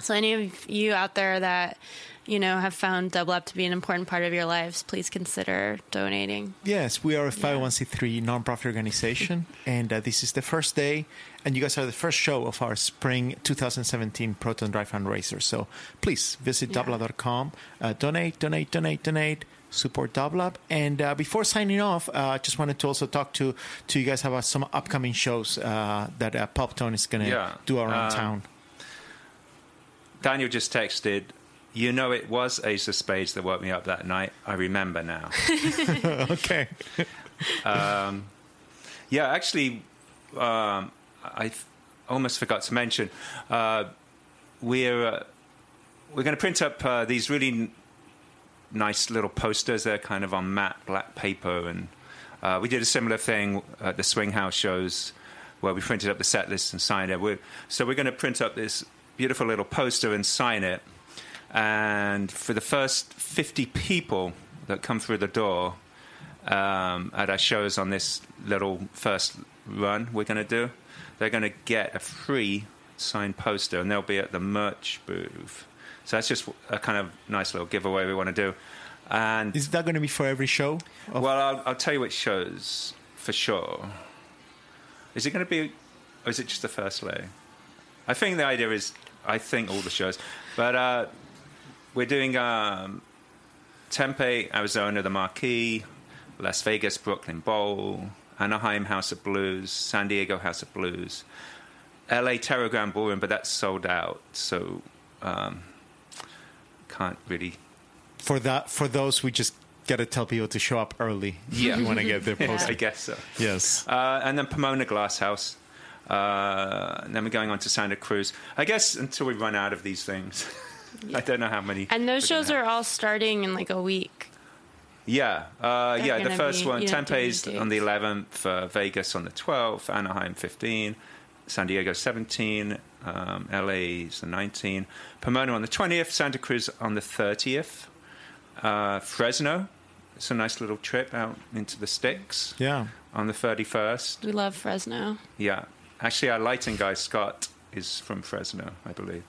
So, any of you out there that, you know, have found Dublab to be an important part of your lives, please consider donating. Yes, we are a 501c3 nonprofit organization, and uh, this is the first day, and you guys are the first show of our spring 2017 Proton Drive fundraiser. So please visit Yeah. Dublab.com, uh, donate, donate, donate, donate, support Dublab. And uh, before signing off, uh, I just wanted to also talk to, to you guys about some upcoming shows uh, that uh, Poptone is going to Yeah. do around Um, town. Daniel just texted. You know, it was Ace of Spades that woke me up that night. I remember now. okay. Yeah, actually, um, I f- almost forgot to mention uh, we're uh, we're going to print up uh, these really n- nice little posters. They're kind of on matte black paper, and uh, we did a similar thing at the Swing House shows where we printed up the set list and signed it. We're, so we're going to print up this beautiful little poster and sign it. And for the first 50 people that come through the door, um, at our shows on this little first run we're going to do, they're going to get a free signed poster, and they'll be at the merch booth. So that's just a kind of nice little giveaway we want to do. And Is that going to be for every show? well, I'll, I'll tell you which shows for sure. Is it going to be, or is it just the first leg? I think the idea is, I think all the shows, but uh, we're doing um, Tempe, Arizona, the Marquee, Las Vegas, Brooklyn Bowl, Anaheim House of Blues, San Diego House of Blues, L.A. Teragram Ballroom, but that's sold out, so um, can't really for that, for those, we just got to tell people to show up early. Yeah. If you want to get their Yeah. I guess so. Yes. Uh, and then Pomona Glass House. Uh, and then we're going on to Santa Cruz. I guess until we run out of these things. I don't know how many. And those shows are all starting in like a week. Yeah, uh, yeah. The first be- one, you don't Tempe's on the 11th, uh, Vegas on the 12th, Anaheim 15, San Diego 17, um, LA is the 19th, Pomona on the 20th, Santa Cruz on the 30th, uh, Fresno. It's a nice little trip out into the sticks Yeah. on the 31st. We love Fresno. Yeah. Actually, our lighting guy, Scott, is from Fresno, I believe.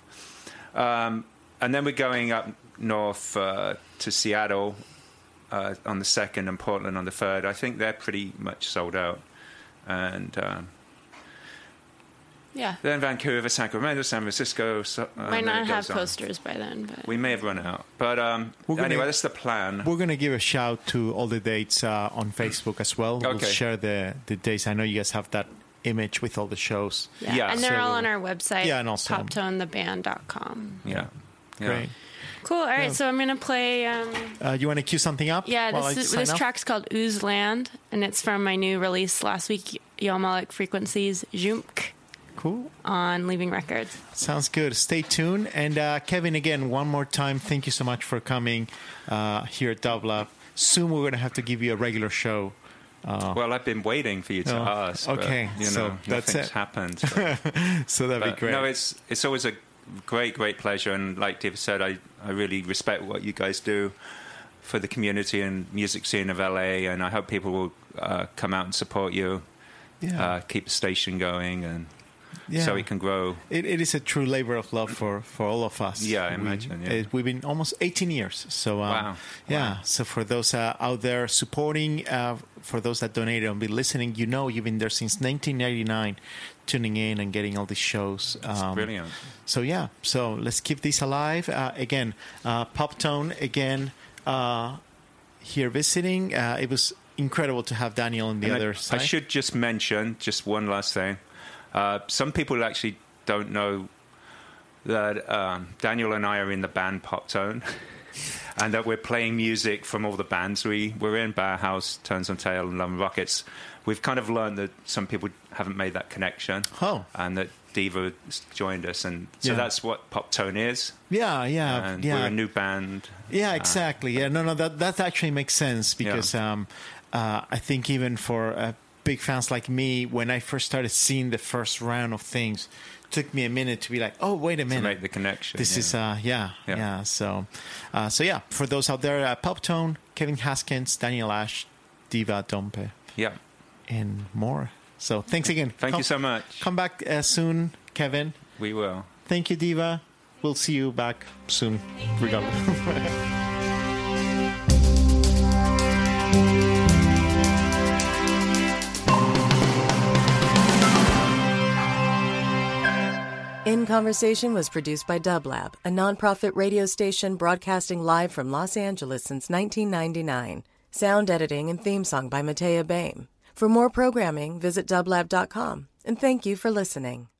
Um, and then we're going up north uh, to Seattle uh, on the 2nd and Portland on the 3rd. I think they're pretty much sold out. And um, Yeah. then Vancouver, Sacramento, San Francisco. So, uh, Might not have on. posters by then, but We may have run out. But um, We're gonna- anyway, that's the plan. We're going to give a shout to all the dates uh, on Facebook as well. We'll share the, the dates. I know you guys have that image with all the shows. yeah. Yeah, and they're so all on our website. Yeah, and also- poptonetheband.com. Yeah. yeah. Great. Cool. All right, Yeah. so I'm gonna play. Um, Uh, you want to cue something up? yeah, while I this is, this off? track's called Ooze Land, and it's from my new release last week, Yomalik Frequencies Jumk Cool. on Leaving Records. Sounds good. Stay tuned. And uh, Kevin, again, one more time, thank you so much for coming uh, here at Dublab. Soon we're going to have to give you a regular show. Well, I've been waiting for you to Oh, ask. but, okay, you know, that's nothing's it. happened. so- So that'd be great. No, it's it's always a great, great pleasure. And like David said, I, I really respect what you guys do for the community and music scene of LA. And I hope people will uh, come out and support you, yeah. uh, keep the station going, and yeah. so it can grow. It, it is a true labor of love for, for all of us. Yeah, I We- imagine, yeah. we've been almost 18 years. So, um, Wow. yeah. So, for those uh, out there supporting, uh, for those that donated and been listening, you know you've been there since 1999, tuning in and getting all these shows. Um, Brilliant. So, yeah. So, let's keep this alive. Uh, again, uh, Poptone, again, uh, here visiting. Uh, it was incredible to have Daniel on the And other I, side. I should just mention just one last thing. Uh, some people actually don't know that um, Daniel and I are in the band Poptone. and that we're playing music from all the bands we we're in, Bauhaus, Tones on Tail, and Love and Rockets. We've kind of learned that some people haven't made that connection, Oh. and that Diva joined us, and so Yeah. that's what Poptone is. Yeah, yeah, and yeah. we're a new band. Yeah, Uh, exactly. Yeah, no, no, that that actually makes sense because um, uh, I think even for uh, big fans like me, when I first started seeing the first round of things, took me a minute to be like, oh, wait a to minute, make the connection. this yeah. is uh, yeah, yeah, Yeah. So, uh, so yeah, for those out there, uh, Poptone, Kevin Haskins, Daniel Ash, Diva Dompé, yeah. and more. So, thanks again. Thank Come- you so much. Come back uh, soon, Kevin. We will. Thank you, Diva. We'll see you back soon, regardless. In Conversation was produced by Dublab, a nonprofit radio station broadcasting live from Los Angeles since 1999. Sound editing and theme song by Matea Bain. For more programming, visit dublab.com. And thank you for listening.